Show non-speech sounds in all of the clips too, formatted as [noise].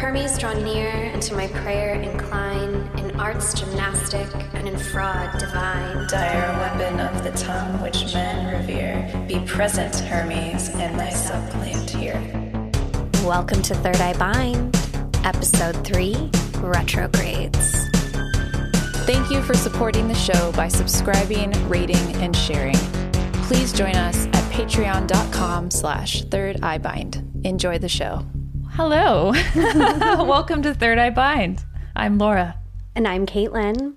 Hermes, draw near, and to my prayer incline, in art's gymnastic and in fraud divine. Dire weapon of the tongue which men revere, be present, Hermes, in thy suppliant here. Welcome to Third Eye Bind, Episode 3 Retrogrades. Thank you for supporting the show by subscribing, rating, and sharing. Please join us at patreon.com slash third eye bind. Enjoy the show. Hello. [laughs] Welcome to Third Eye Bind. I'm Laura. And I'm Kaitlyn.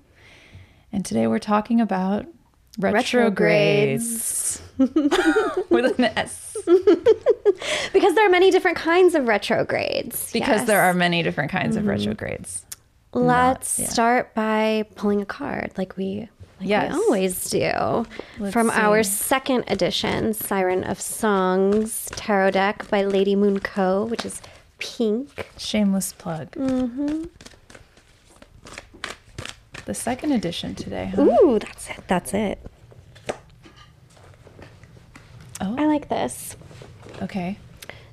And today we're talking about retrogrades. [laughs] With an S. [laughs] because there are many different kinds of retrogrades. Because Yes. there are many different kinds of mm-hmm. retrogrades. Let's yeah. start by pulling a card like we like Yes. we always do. Let's From our second edition, Siren of Songs Tarot deck by Lady Moon Co., which is pink. Shameless plug. Mm-hmm. The second edition today, huh? Ooh, that's it. That's it. Oh. I like this. Okay.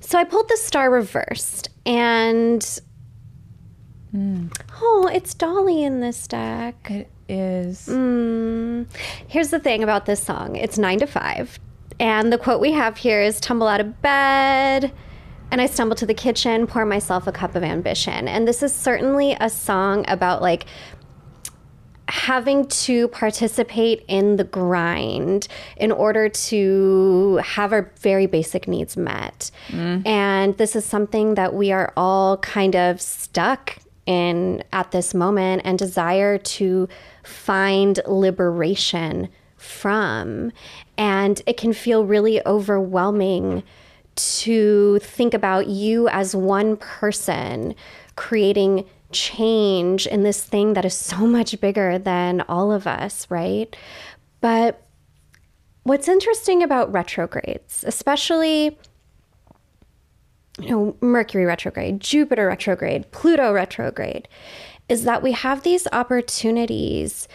So I pulled the star reversed and oh, it's Dolly in this deck. It is. Mm. Here's the thing about this song it's nine to five. And the quote we have here is tumble out of bed. And I stumble to the kitchen, pour myself a cup of ambition. And this is certainly a song about like having to participate in the grind in order to have our very basic needs met. Mm-hmm. And this is something that we are all kind of stuck in at this moment and desire to find liberation from. And it can feel really overwhelming to think about you as one person creating change in this thing that is so much bigger than all of us, right? But what's interesting about retrogrades, especially you know, Mercury retrograde, Jupiter retrograde, Pluto retrograde, is that we have these opportunities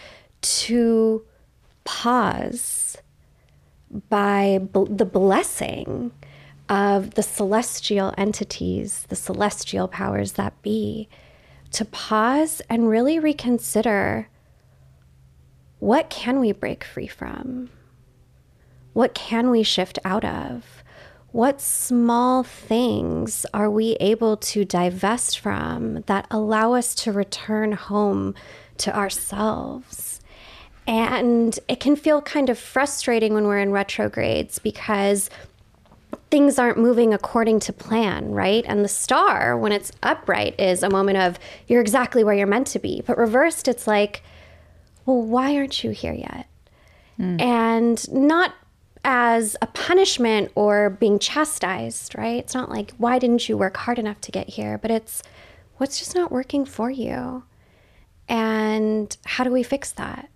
to pause by the blessing of the celestial entities, the celestial powers that be, to pause and really reconsider what can we break free from? What can we shift out of? What small things are we able to divest from that allow us to return home to ourselves? And it can feel kind of frustrating when we're in retrogrades because things aren't moving according to plan, right? And the star, when it's upright, is a moment of you're exactly where you're meant to be. But reversed, it's like, well, why aren't you here yet? Hmm. And not as a punishment or being chastised, right? It's not like, why didn't you work hard enough to get here? But it's what's just not working for you. And how do we fix that?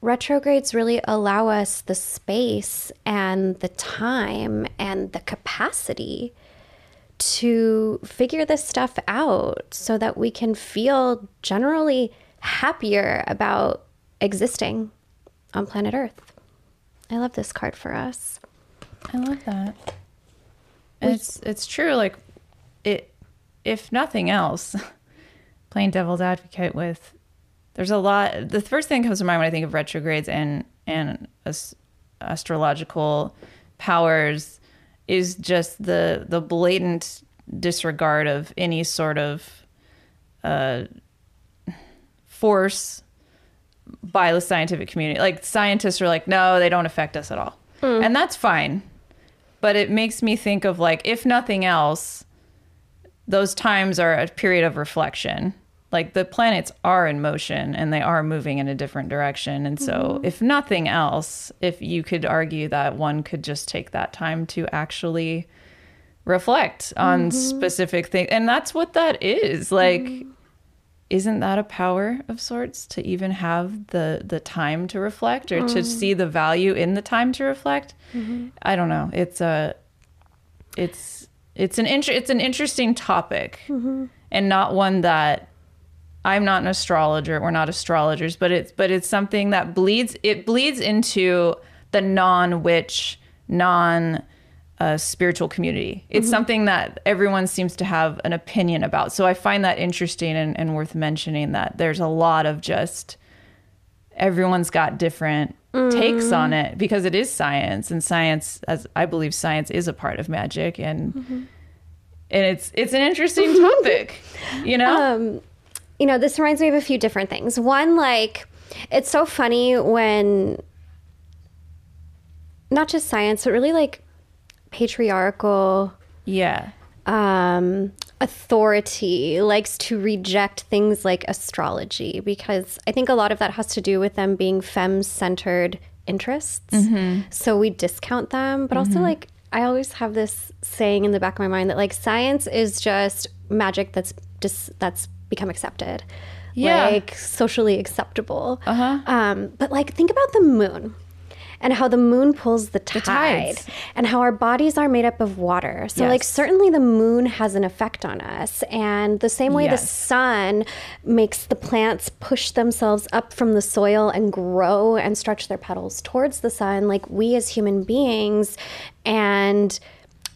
Retrogrades really allow us the space and the time and the capacity to figure this stuff out so that we can feel generally happier about existing on planet Earth. I love this card for us. I love that. It's it's true. Like it, if nothing else, [laughs] playing devil's advocate with. There's a lot. The first thing that comes to mind when I think of retrogrades and and as, astrological powers is just the the blatant disregard of any sort of uh, force by the scientific community. Like scientists are like, no, they don't affect us at all, and that's fine. But it makes me think of like, if nothing else, those times are a period of reflection. Like the planets are in motion and they are moving in a different direction. And so, mm-hmm. if nothing else, if you could argue that one could just take that time to actually reflect on mm-hmm. specific things. And that's what that is. Like, mm-hmm. isn't that a power of sorts to even have the the time to reflect or to mm. see the value in the time to reflect? I don't know. It's a it's it's an inter- it's an interesting topic and not one that I'm not an astrologer. We're not astrologers, but it's but it's something that bleeds it bleeds into the non-witch, non a spiritual community. It's mm-hmm. something that everyone seems to have an opinion about. So I find that interesting and, and worth mentioning that there's a lot of just everyone's got different takes on mm. it because it is science and science as I believe science is a part of magic and mm-hmm. and it's it's an interesting [laughs] topic, you know? Um, you know, this reminds me of a few different things. One, like, it's so funny when not just science, but really like patriarchal yeah. um, authority likes to reject things like astrology because I think a lot of that has to do with them being femme centered interests. So we discount them, but also like I always have this saying in the back of my mind that like science is just magic that's just that's become accepted. Yeah. Like socially acceptable. Uh-huh. Um, but like think about the moon and how the moon pulls the tide tides. and how our bodies are made up of water. So, like, certainly the moon has an effect on us. And the same way the sun makes the plants push themselves up from the soil and grow and stretch their petals towards the sun, like we as human beings and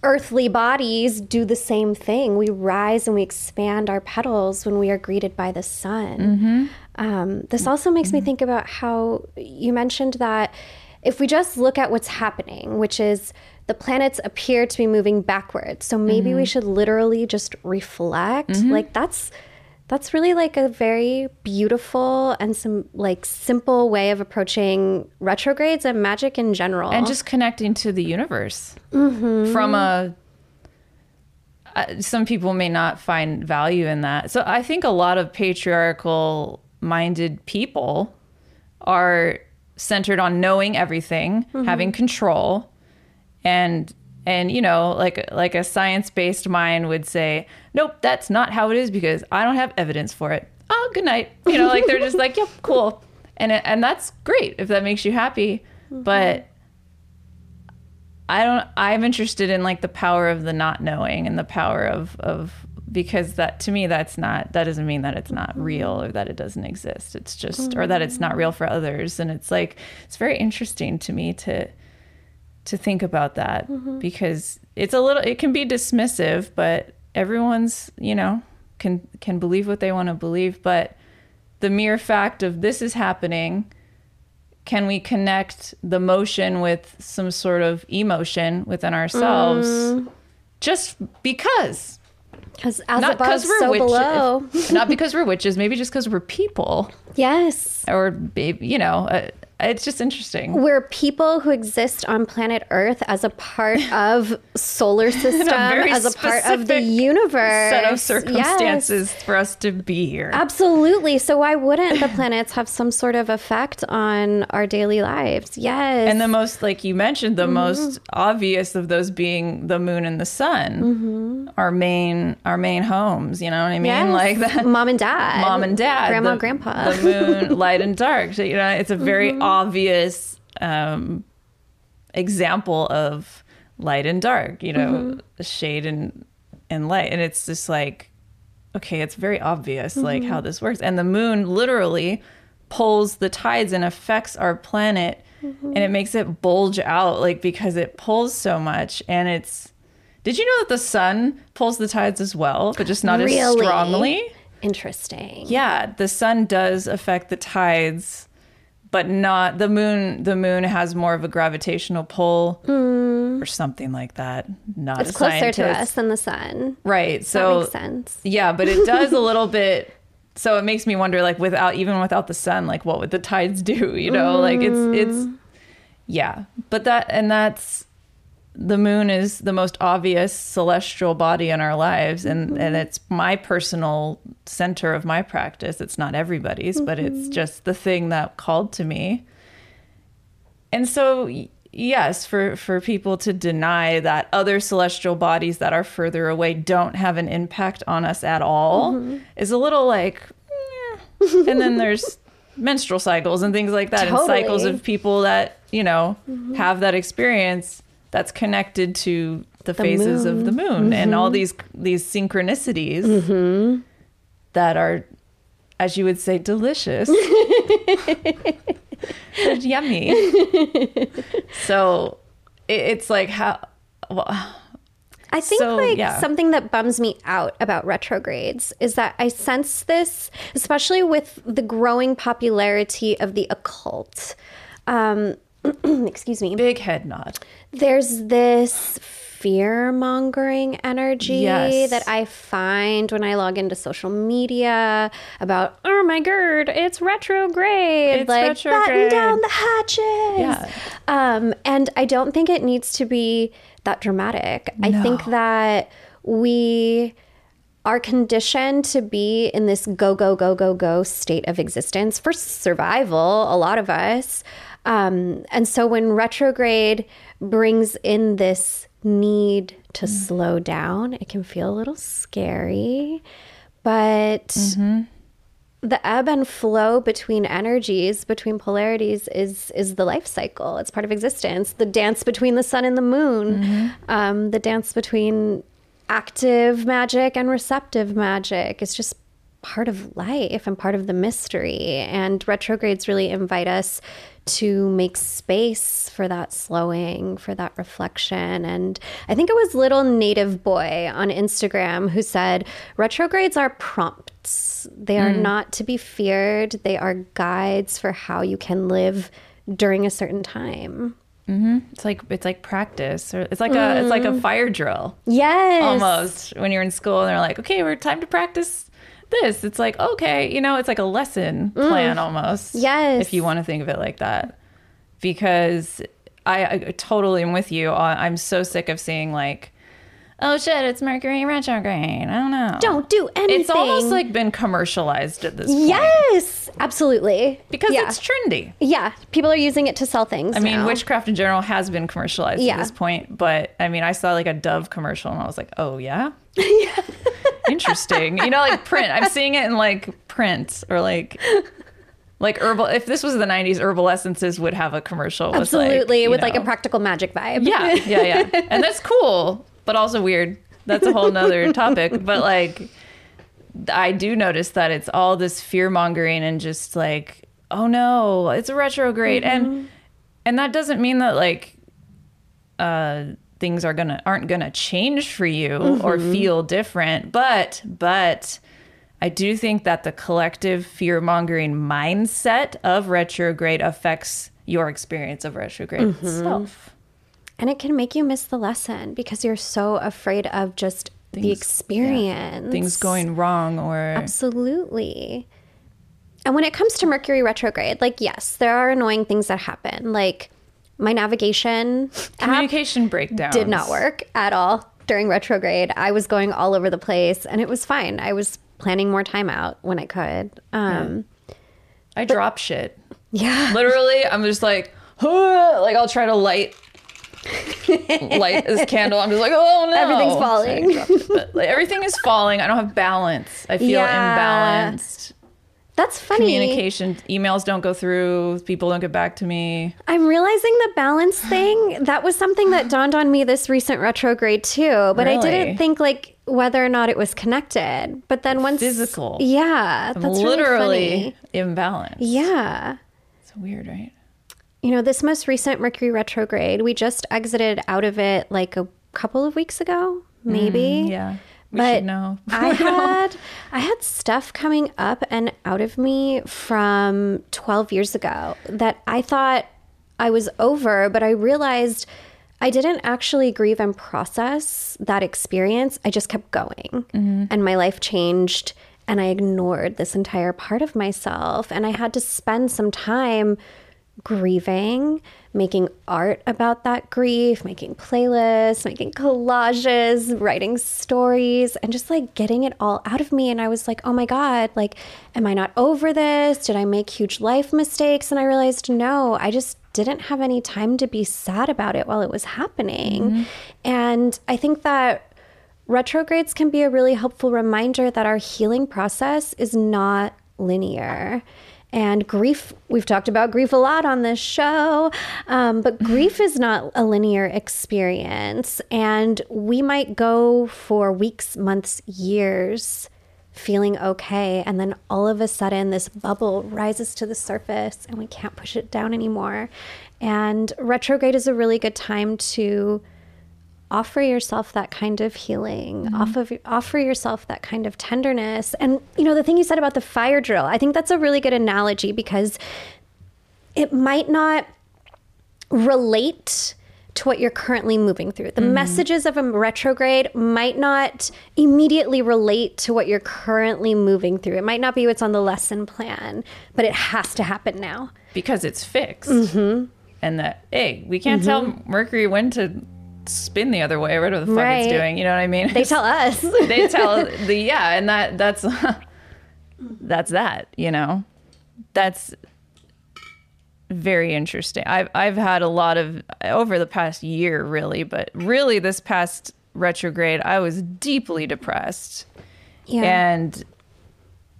earthly bodies do the same thing. We rise and we expand our petals when we are greeted by the sun. Mm-hmm. Um, this also makes me mm-hmm. think about how you mentioned that if we just look at what's happening, which is the planets appear to be moving backwards, so maybe we mm-hmm. should literally just reflect. Like that's that's really like a very beautiful and some like simple way of approaching retrogrades and magic in general. and just connecting to the universe from a uh, some people may not find value in that. So i think a lot of patriarchal minded people are centered on knowing everything having control and and you know like like a science-based mind would say nope that's not how it is because i don't have evidence for it. Oh good night. You know like they're just like yep [laughs] cool. And and that's great if that makes you happy. Mm-hmm. But I don't I'm interested in like the power of the not knowing and the power of of because that to me that's not that doesn't mean that it's not mm-hmm. real or that it doesn't exist. It's just or that it's not mm-hmm. real for others. And it's like it's very interesting to me to to think about that because it's a little it can be dismissive but everyone's, you know, can can believe what they want to believe. But the mere fact of this is happening can we connect the motion with some sort of emotion within ourselves just because? Because as not above, because we're so witches. below. not [laughs] because we're witches maybe just because we're people. Yes. or you know uh, it's just interesting We're people who exist on planet Earth as a part [laughs] of solar system, very as a part of the universe. set of Yes. circumstances for us to be here Absolutely. So why wouldn't the planets have some sort of effect on our daily lives? Yes. and the most like you mentioned the mm-hmm. most obvious of those being the moon and the sun mm-hmm. our main our main homes you know what i mean Yes. like that Mom and dad. mom and dad Grandma, the, grandpa. the moon [laughs] light and dark so, you know it's a very mm-hmm. Obvious um example of light and dark you know mm-hmm. shade and and light. And it's just like okay it's very obvious like how mm-hmm. this works. And the moon literally pulls the tides and affects our planet. Mm-hmm. And it makes it bulge out like because it pulls so much. And it's did you know that the sun pulls the tides as well but just not as strongly? Interesting. yeah, the sun does affect the tides, but not the moon. The moon has more of a gravitational pull mm. or something like that. Not. It's closer to us than the sun. right? That So makes sense. yeah, but it [laughs] does a little bit. So it makes me wonder, like, without even without the sun, like, what would the tides do? You know, like it's it's mm. yeah, but that and that's the moon is the most obvious celestial body in our lives and mm-hmm. and it's my personal center of my practice. It's not everybody's but it's mm-hmm. just the thing that called to me. And so yes for for people to deny that other celestial bodies that are further away don't have an impact on us at all mm-hmm. is a little like eh. and then there's [laughs] menstrual cycles and things like that and cycles of people that you know have that experience that's connected to the, phases of the moon. and all these these synchronicities that are as you would say delicious. [laughs] Yummy. So it, it's like how well, I think So, like yeah. something that bums me out about retrogrades is that I sense this, especially with the growing popularity of the occult. Um, [clears throat] excuse me. big head nod. There's this fear mongering energy Yes. that I find when I log into social media about, oh my god, it's retrograde. It's like, retrograde. batten down the hatches. Yeah. Um, and I don't think it needs to be that dramatic. I think that we are conditioned to be in this go, go, go, go, go state of existence for survival, a lot of us. Um, and so when retrograde brings in this need to slow down, it can feel a little scary. But the ebb and flow between energies between polarities is is the life cycle. It's part of existence. The dance between the sun and the moon um, the dance between active magic and receptive magic is just part of life and part of the mystery. And retrogrades really invite us to make space for that slowing for that reflection. And i think it was little native boy on instagram who said retrogrades are prompts. They are mm. not to be feared. They are guides for how you can live during a certain time. Mm-hmm. It's like it's like practice, or it's like a it's like a mm. fire drill yes. almost. When you're in school and they're like, okay, we're time to practice this. It's like okay, you know, it's like a lesson mm. plan almost. Yes. if you want to think of it like that, because I, I totally am with you. I'm so sick of seeing like, oh shit, it's Mercury retrograde. I don't know. don't do anything It's almost like been commercialized at this point. yes absolutely Because yeah. it's trendy. yeah people are using it to sell things I mean, now. witchcraft in general has been commercialized Yeah. at this point, but I mean, I saw like a Dove commercial and I was like, oh yeah. [laughs] yeah, interesting. You know, like print. I'm seeing it in like print or like like herbal. If this was the '90s, herbal essences would have a commercial. with, like, absolutely you with like a practical magic vibe yeah, yeah, yeah, and that's cool, but also weird. That's a whole nother [laughs] topic. But like, I do notice that it's all this fear mongering and just like, oh no, it's a retrograde, and and that doesn't mean that like, uh, things are gonna aren't gonna change for you or mm-hmm. feel different. But but. I do think that the collective fear mongering mindset of retrograde affects your experience of retrograde mm-hmm. itself. And it can make you miss the lesson because you're so afraid of just the Things- experience. Things going wrong or Absolutely. And when it comes to Mercury retrograde, like, yes, there are annoying things that happen. Like, my navigation app communication breakdowns did not work at all during retrograde. I was going all over the place and it was fine. I was planning more time out when I could. Um, I drop shit. yeah. Literally, I'm just like, "Huh," like I'll try to light light this candle. I'm just like, oh no, Everything's falling. It. But, like, everything is falling. I don't have balance. I feel Yeah. imbalanced. That's funny. Communication, emails don't go through. People don't get back to me. I'm realizing the balance thing. That was something that [gasps] dawned on me this recent retrograde too, but I didn't think like whether or not it was connected. But then once Physical. yeah, that's literally really imbalanced. Yeah. It's weird, right? You know, this most recent Mercury retrograde, we just exited out of it like a couple of weeks ago, maybe. Mm, Yeah. We But should know. [laughs] I had I had stuff coming up and out of me from 12 years ago that I thought I was over, but I realized I didn't actually grieve and process that experience. I just kept going. Mm-hmm. And my life changed and I ignored this entire part of myself and I had to spend some time grieving, making art about that grief, making playlists, making collages, writing stories, and just like getting it all out of me. And I was like, oh my God, like, am I not over this? Did I make huge life mistakes? And I realized, no, I just didn't have any time to be sad about it while it was happening. Mm-hmm. And I think that retrogrades can be a really helpful reminder that our healing process is not linear. And grief, we've talked about grief a lot on this show, um, but grief is not a linear experience. And we might go for weeks, months, years feeling okay. And then all of a sudden, this bubble rises to the surface and we can't push it down anymore. And retrograde is a really good time to offer yourself that kind of healing, Mm-hmm. off of offer yourself that kind of tenderness. And you know, the thing you said about the fire drill, I think that's a really good analogy because it might not relate to what you're currently moving through. The messages of a retrograde might not immediately relate to what you're currently moving through. It might not be what's on the lesson plan, but it has to happen now. because it's fixed. Mm-hmm. And that, hey, we can't tell Mercury when to spin the other way, or whatever the fuck Right. it's doing. You know what I mean? They tell [laughs] us. they tell [laughs] the yeah, and that that's that's that. You know, that's very interesting. I've I've had a lot of over the past year, really, but really this past retrograde, I was deeply depressed yeah. and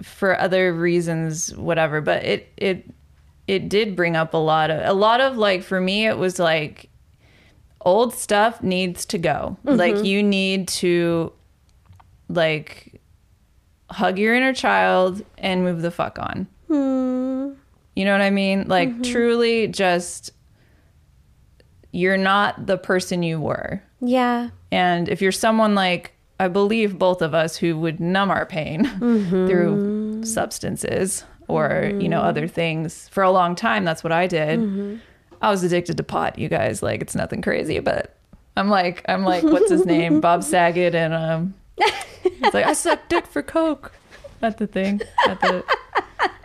for other reasons whatever but it it it did bring up a lot of a lot of like for me it was like old stuff needs to go. Like mm-hmm. you need to like hug your inner child and move the fuck on. Hmm. You know what i mean? Like mm-hmm. truly just you're not the person you were. Yeah. and if you're someone like I believe both of us who would numb our pain [laughs] through mm-hmm. substances or, you know, other things. For a long time, that's what I did. I was addicted to pot, you guys. Like it's nothing crazy, but I'm like I'm like what's his name? [laughs] Bob Saget and um it's like I [laughs] suck dick for coke at the thing. At the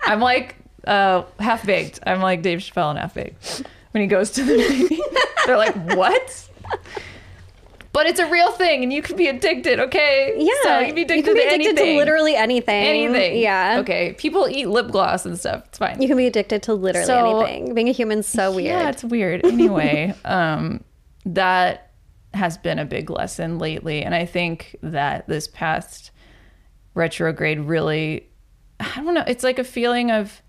I'm like uh half baked. I'm like Dave Chappelle and half baked. When he goes to the [laughs] meeting. They're like, "What?" But it's a real thing, and you can be addicted. Okay. Yeah. So you can be addicted, can be to addicted anything. to literally anything. anything. Yeah. Okay. People eat lip gloss and stuff. It's fine. You can be addicted to literally So- anything. Being a human's so weird. Yeah, it's weird. Anyway, [laughs] um, that has been a big lesson lately, and I think that this past retrograde really, I don't know, it's like a feeling of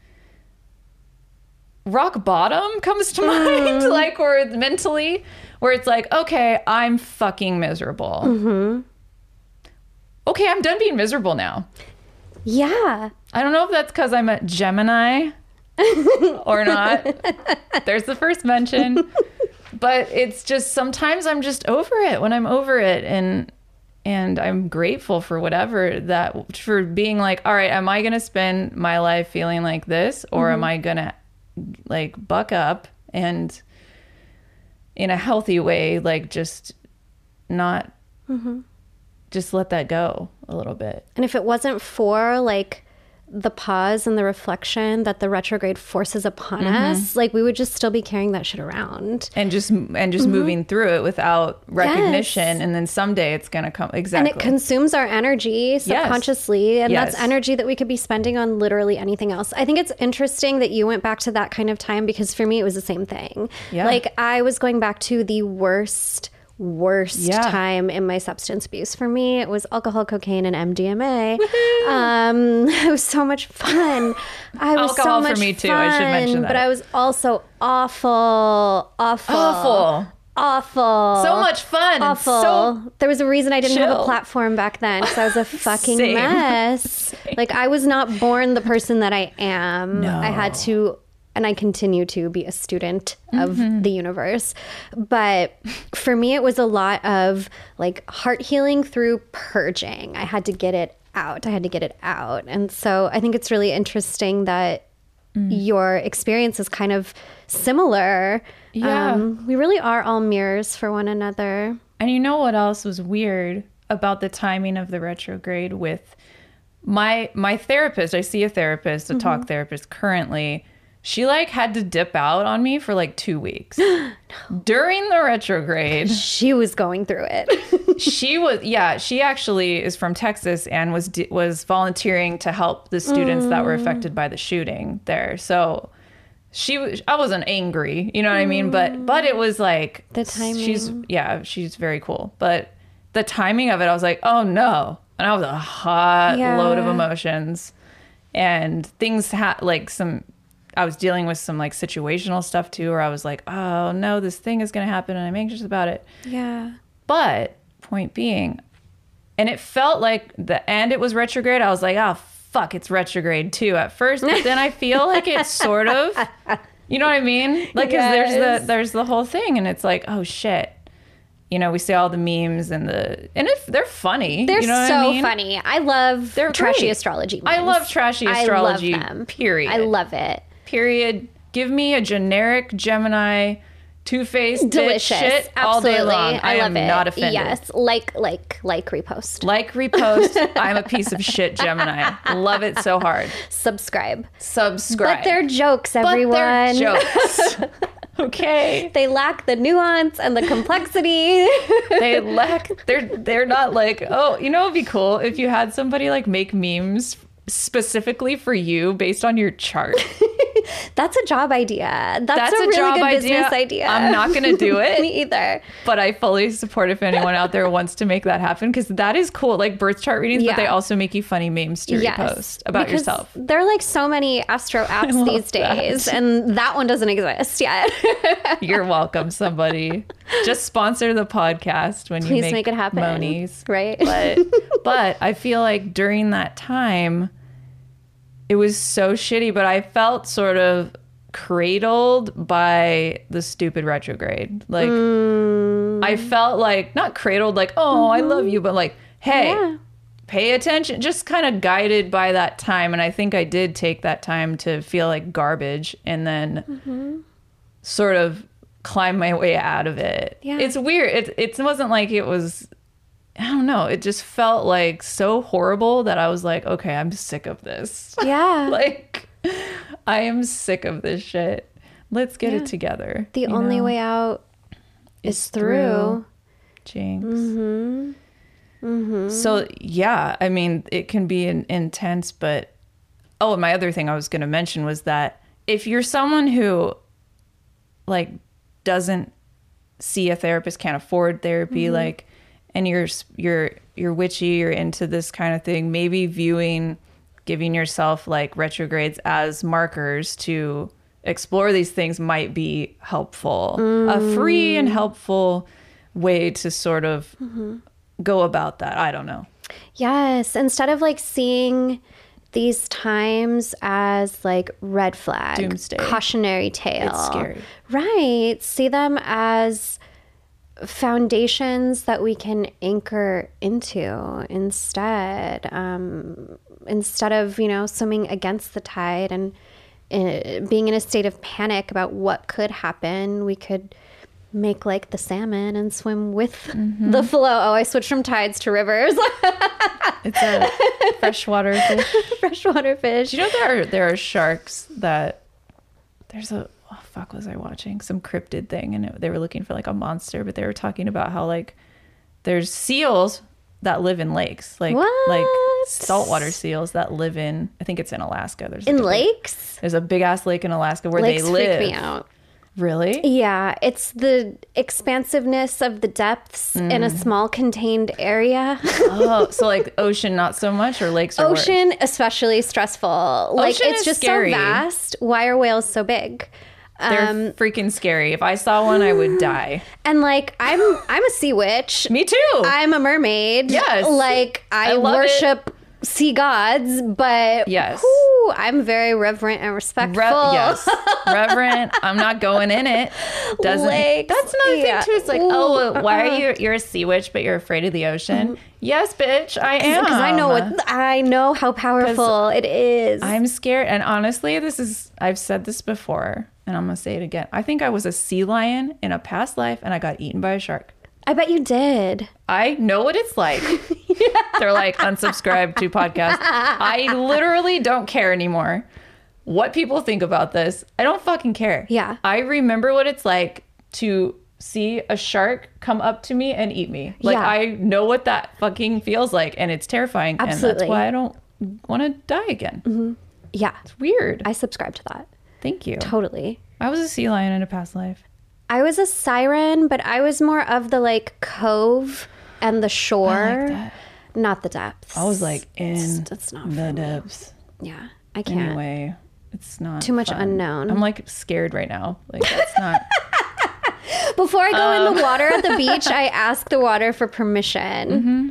rock bottom comes to [laughs] mind, like or mentally, where it's like, okay, I'm fucking miserable. Mm-hmm. Okay, I'm done being miserable now. yeah. I don't know if that's because I'm a Gemini [laughs] or not. There's the first mention. But it's just sometimes I'm just over it when I'm over it and and I'm grateful for whatever that for being like, all right, am I gonna spend my life feeling like this or am mm-hmm. I gonna like buck up and in a healthy way, like just not mm-hmm. just let that go a little bit. And if it wasn't for like the pause and the reflection that the retrograde forces upon Mm-hmm. us, like we would just still be carrying that shit around. and just and just moving through it without recognition and then someday it's gonna come exactly. And it consumes our energy subconsciously. And that's energy that we could be spending on literally anything else. I think it's interesting that you went back to that kind of time because for me, it was the same thing. Yeah. Like I was going back to the worst, worst Yeah. time in my substance abuse. For me, it was alcohol, cocaine, and MDMA. Um, [laughs] it was so much fun. I was Alcohol so for much me, too. I should mention that But. I was also awful, awful, awful awful. so much fun Awful. so there was a reason I didn't have a platform back then because I was a [laughs] fucking Same. mess. [laughs] Like I was not born the person that I am. No. I had to, and I continue to be a student of Mm-hmm. the universe. But for me, it was a lot of like heart healing through purging. I had to get it out. I had to get it out. And so I think it's really interesting that Mm. your experience is kind of similar. Yeah. Um, we really are all mirrors for one another. and you know what else was weird about the timing of the retrograde with my my therapist i see a therapist a Mm-hmm. talk therapist currently she like had to dip out on me for like two weeks [gasps] [gasps] during the retrograde [laughs] She was going through it. [laughs] she was yeah she actually is from texas and was was volunteering to help the students that were affected by the shooting there so she was i wasn't angry you know what i mean but but it was like The timing. she's yeah she's very cool but the timing of it i was like oh no and i was a hot Yeah. load of emotions and things had like some i was dealing with some like situational stuff too where i was like oh no this thing is going to happen and i'm anxious about it yeah. but point being, and it felt like the end it was retrograde. I was like, oh fuck, it's retrograde too at first, but then I feel like it's sort of, [laughs] you know what I mean? Like, 'cause there's the there's the whole thing, and it's like, oh shit, you know, we see all the memes and the and if they're funny. They're you know what so I mean? funny. I love They're trashy great. astrology. I memes. love trashy I astrology. love them. Period. I love it. Period. Give me a generic Gemini, two faced Delicious. shit Absolutely. all day long. I, I, love am it. not offended. Yes. Like, like, like repost. Like repost. [laughs] I'm a piece of shit, Gemini. Love it so hard. Subscribe. Subscribe. But they're jokes, But everyone. they're jokes. [laughs] okay. They lack the nuance and the complexity. [laughs] They lack. They're they're not like. Oh, you know, it'd be cool if you had somebody like make memes specifically for you based on your chart. [laughs] That's a job idea. That's, That's a, a really job good idea. business idea. I'm not gonna do [laughs] it. Me either. but I fully support if anyone out there wants to make that happen because that is cool. Like birth chart readings, but they also make you funny memes to Yes. repost about yourself. There are like so many astro [laughs] apps these days, that. and that one doesn't exist yet. You're welcome, somebody. Just sponsor the podcast when you make, make it happen. Monies. Right? But but I feel like during that time, it was so shitty. But I felt sort of cradled by the stupid retrograde. Like Mm. I felt like not cradled, like oh I love you, but like hey. Mm-hmm. Yeah. Pay attention, just kind of guided by that time. And I think I did take that time to feel like garbage and then Mm-hmm. sort of climb my way out of it. Yeah. It's weird. It it wasn't like it was I don't know. It just felt like so horrible that I was like, okay, I'm sick of this. [laughs] yeah. like I am sick of this shit. Let's get Yeah. it together. the only know? way out is It's through. Jinx. Mm-hmm. So yeah, I mean, it can be in, intense, but oh, and my other thing I was going to mention was that if you're someone who like doesn't see a therapist, can't afford therapy, like, and you're you're you're witchy, you're into this kind of thing, maybe viewing giving yourself like retrogrades as markers to explore these things might be helpful. A free mm. and helpful way to sort of mm-hmm. go about that. I don't know. Yes. Instead of like seeing these times as like red flag, Doomsday. cautionary tale. It's scary. Right. See them as foundations that we can anchor into instead. Um, instead of, you know, swimming against the tide and uh, being in a state of panic about what could happen, we could make like the salmon and swim with Mm-hmm. the flow. Oh, I switched from tides to rivers. [laughs] It's a freshwater fish. [laughs] Freshwater fish. Do you know there are there are sharks that there's a oh, fuck was I watching some cryptid thing and it, they were looking for like a monster, but they were talking about how like there's seals that live in lakes, like like saltwater seals that live in I think it's in Alaska. There's in like a big- lakes? There's a big ass lake in Alaska where Lakes they live. freak me out. Really? Yeah, it's the expansiveness of the depths in Mm. a small contained area. oh, so [laughs] like ocean not so much or lakes are worse? Ocean, especially stressful. Like Ocean it's is just scary. so vast. Why are whales so big? They're Um, freaking scary. If I saw one, I would die. [gasps] and like I'm, I'm a sea witch. Me too. I'm a mermaid. Yes. Like I, I love it. worship sea gods, but Yes. whew, I'm very reverent and respectful. Re- yes, [laughs] reverent. I'm not going in it. Doesn't. Lakes, that's another yeah. thing too. It's like, Ooh, oh, why are uh-uh. you? You're a sea witch, but you're afraid of the ocean. Yes, bitch, I am. because I know what I know how powerful it is. I'm scared, and honestly, this is. I've said this before, and I'm gonna say it again. I think I was a sea lion in a past life, and I got eaten by a shark. I bet you did. I know what it's like. [laughs] They're like unsubscribe to podcast. I literally don't care anymore what people think about this. I don't fucking care. Yeah. I remember what it's like to see a shark come up to me and eat me. Like Yeah. I know what that fucking feels like and it's terrifying and Absolutely. that's why I don't want to die again. Mm-hmm. Yeah, It's weird. I subscribe to that. Thank you. Totally. I was a sea lion in a past life. I was a siren, but I was more of the like cove and the shore, that. not the depths. I was like in It's- it's not the for me. depths. yeah, I can't. Anyway, it's not Too much fun. unknown. I'm like scared right now. Like that's not. [laughs] Before I go in Um. the water at the [laughs] beach, I ask the water for permission Mm-hmm.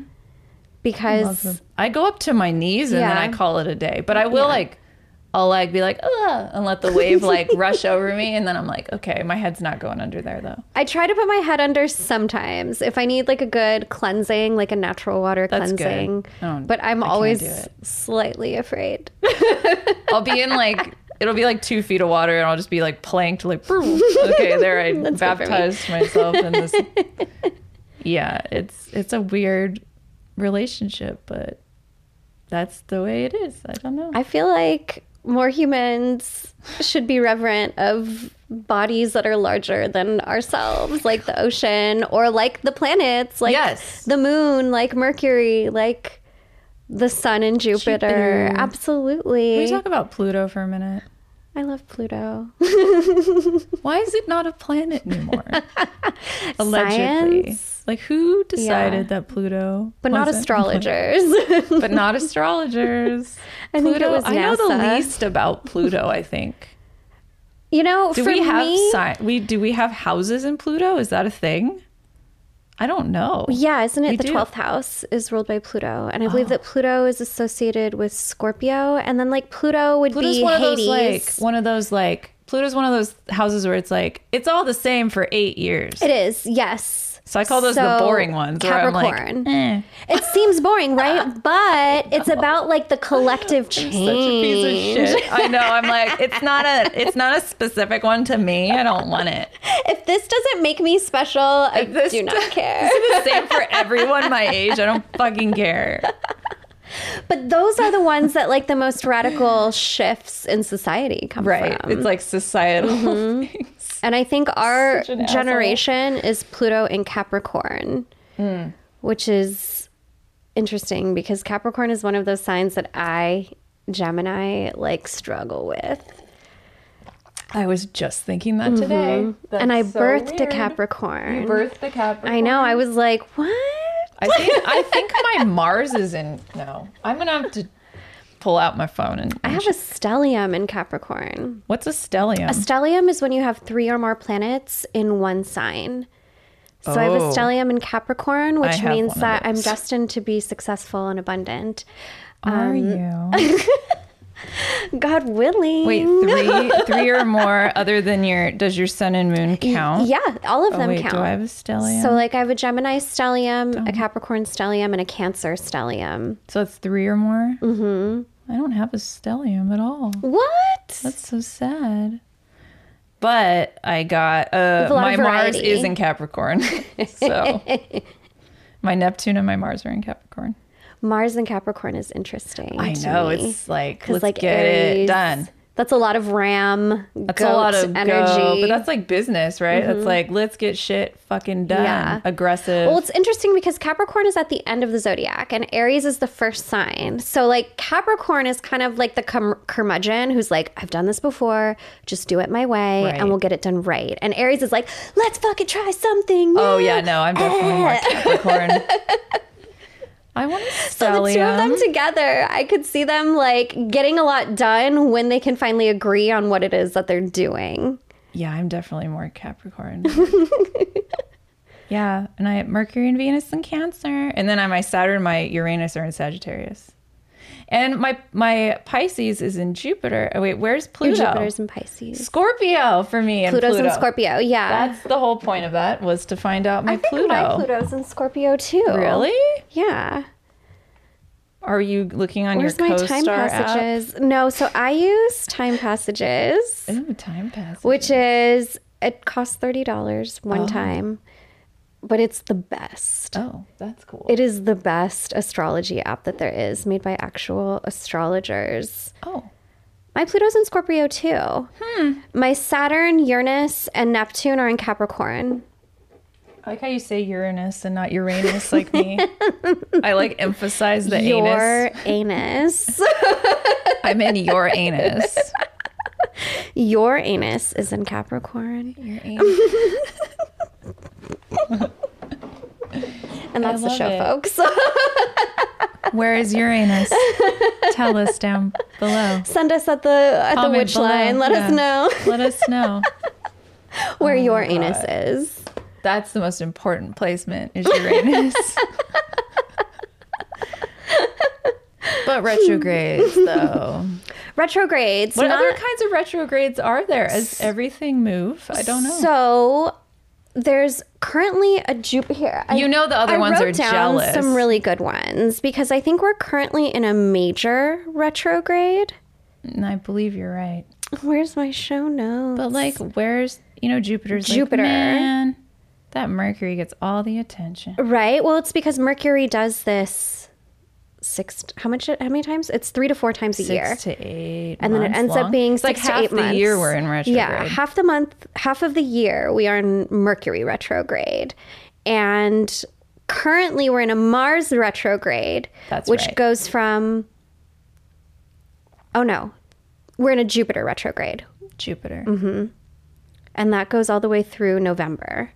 because I go up to my knees and then I call it a day. But I will Yeah. like, I'll like be like, Ugh, and let the wave like [laughs] rush over me, and then I'm like, okay, my head's not going under there though. I try to put my head under sometimes if I need like a good cleansing, like a natural water That's cleansing. But I'm I always slightly afraid. [laughs] I'll be in like it'll be like two feet of water, and I'll just be like planked, like [laughs] okay, there I That's good for me. baptized myself in this. yeah, it's it's a weird relationship, but that's the way it is. I don't know. I feel like more humans should be reverent of bodies that are larger than ourselves, like the ocean or like the planets, like Yes. the moon, like Mercury, like the sun and Jupiter. Jupiter. Absolutely. Can we talk about Pluto for a minute? I love Pluto. Why is it not a planet anymore? [laughs] Allegedly. Science? Like who decided Yeah. that Pluto? But not wasn't a planet? astrologers. But not [laughs] astrologers. I think it was I know the least about Pluto, I think. you know, Do for we have me, si- we do we have houses in Pluto? Is that a thing? I don't know. Yeah, isn't We it the do. 12th house is ruled by Pluto? And I Oh. believe that oh. Pluto is associated with Scorpio. And then, like, Pluto would Pluto's be one of those like one of those like Pluto's one of those houses where it's like it's all the same for eight years. it is, yes. So I call those the boring ones. Capricorn. like, eh. It seems boring, right? [laughs] But it's about, like, the collective change. such a piece of shit. I know. I'm like, it's not a, it's not a specific one to me. I don't want it. If this doesn't make me special, I do not does- care. It's the same for [laughs] everyone my age. I don't fucking care. But those are the ones that, like, the most radical shifts in society come Right. from. It's like societal [laughs] things. And I think our an asshole. generation is Pluto in Capricorn, Hmm. which is interesting because Capricorn is one of those signs that I, Gemini, like struggle with. I was just thinking that today. and I so birthed a. Capricorn. You birthed a Capricorn. I know. I was like, what? I think I think my Mars is in. No, I'm gonna have to pull out my phone and. I have a stellium in Capricorn. What's a stellium? A stellium is when you have three or more planets in one sign. So I have a Oh. stellium in Capricorn, which means that I'm destined to be successful and abundant. Are um, you? [laughs] God willing. Wait, three, [laughs] three or more other than your. Does your sun and moon count? Yeah, all of Oh, them wait, count. do I have a stellium? So, like, I have a Gemini stellium, a Capricorn stellium, and a Cancer stellium. So it's three or more. Mm-hmm. I don't have a stellium at all. What? That's so sad. But I got uh my Mars is in Capricorn. [laughs] so my Neptune and my Mars are in Capricorn. Mars and Capricorn is interesting. I know it's like let's like, get it done. That's a lot of ram. That's a lot of energy. Mm-hmm. go, but that's like business, right? That's like let's get shit fucking done. Yeah. Aggressive. Well, it's interesting because Capricorn is at the end of the zodiac and Aries is the first sign. So, like, Capricorn is kind of like the cum- curmudgeon who's like, I've done this before, just do it my way Right. and we'll get it done right. And Aries is like, let's fucking try something. oh yeah, [laughs] no, I'm definitely more [laughs] Capricorn. I want a So the two of them together, I could see them like getting a lot done when they can finally agree on what it is that they're doing. Yeah, I'm definitely more Capricorn. [laughs] yeah, and I have Mercury and Venus in Cancer, and then I my Saturn, my Uranus are in Sagittarius, and my my Pisces is in Jupiter. Oh wait, where's Pluto? Jupiter's in Pisces. Scorpio for me. Pluto's Pluto. in Scorpio. Yeah. That's the whole point of that was to find out my I think Pluto. my Pluto's in Scorpio too. Really? Yeah. Are you looking on Where's your my time passages? No, so I use time passages, Ooh, time passes. which is it costs thirty dollars one Oh. time, but it's the best. oh, that's cool. It is the best astrology app that there is, made by actual astrologers. oh, My Pluto's in Scorpio too. Hmm. My Saturn, Uranus, and Neptune are in Capricorn. I like how you say Uranus and not Uranus like me. I like [laughs] emphasize the anus. Your anus. anus. [laughs] I'm in your anus. Your anus is in Capricorn. Your anus. [laughs] And that's the show, it. folks. [laughs] Where is Uranus? Tell us down below. Send us at the at the Comment witch below. line. Let us know Let us know. [laughs] Oh where your anus is. That's the most important placement is Uranus. [laughs] but retrogrades though. retrogrades. What not- other kinds of retrogrades are there? As everything move? I don't know. So there's currently a Jupiter here. I- You know the other I ones wrote are down jealous. Some really good ones because I think we're currently in a major retrograde. And I believe you're right. Where's my show notes? But like, where's you know Jupiter's like, Jupiter. Man, that Mercury gets all the attention. right. Well, it's because Mercury does this six. How much? How many times? It's three to four times a year. Six to eight, and then it ends long. up being It's like six to half eight the months. year we're in retrograde. Yeah, half the month, half of the year we are in Mercury retrograde, and currently we're in a Mars retrograde, That's which right. goes from. Oh no, we're in a Jupiter retrograde, Jupiter. Mm-hmm. and that goes all the way through November.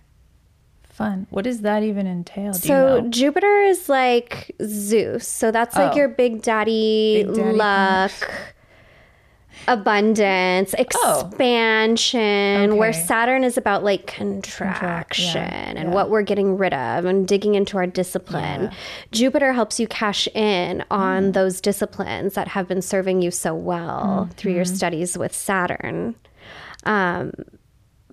Fun. What does that even entail? Do So you know? Jupiter is like Zeus. So that's like Oh. your big daddy, Big daddy luck, abundance, expansion. Where Okay. Saturn is about like contraction yeah, and what we're getting rid of and digging into our discipline. Jupiter helps you cash in on Mm. those disciplines that have been serving you so well through Mm-hmm. your studies with Saturn. Um,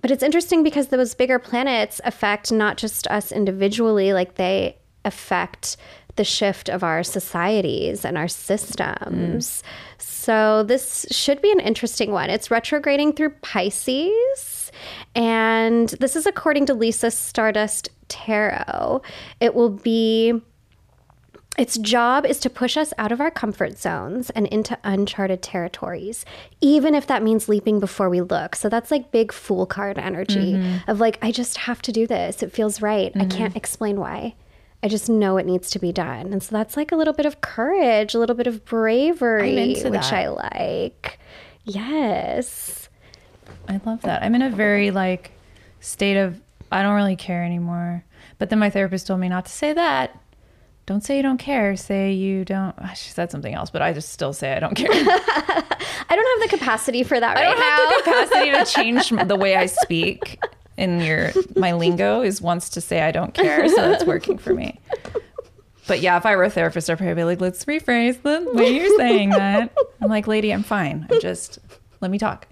but it's interesting because those bigger planets affect not just us individually, like they affect the shift of our societies and our systems. So this should be an interesting one. It's retrograding through Pisces. And this is according to Lisa Stardust Tarot. It will be its job is to push us out of our comfort zones and into uncharted territories, even if that means leaping before we look. So that's like big fool card energy mm-hmm. of like, I just have to do this. It feels right. I can't mm-hmm. explain why. I just know it needs to be done. And so that's like a little bit of courage, a little bit of bravery, which that. I like. Yes. I love that. I'm in a very like state of I don't really care anymore. But then my therapist told me not to say that. Don't say you don't care. Say you don't. [sighs] She said something else, but I just still say I don't care. [laughs] I don't have the capacity for that right now. I don't now. have the capacity to change the way I [laughs] speak. In your my lingo is once to say I don't care, so that's working for me. But yeah, if I were a therapist, I'd probably be like, let's rephrase the way you're saying that. I'm like, lady, I'm fine. I'm just let me talk.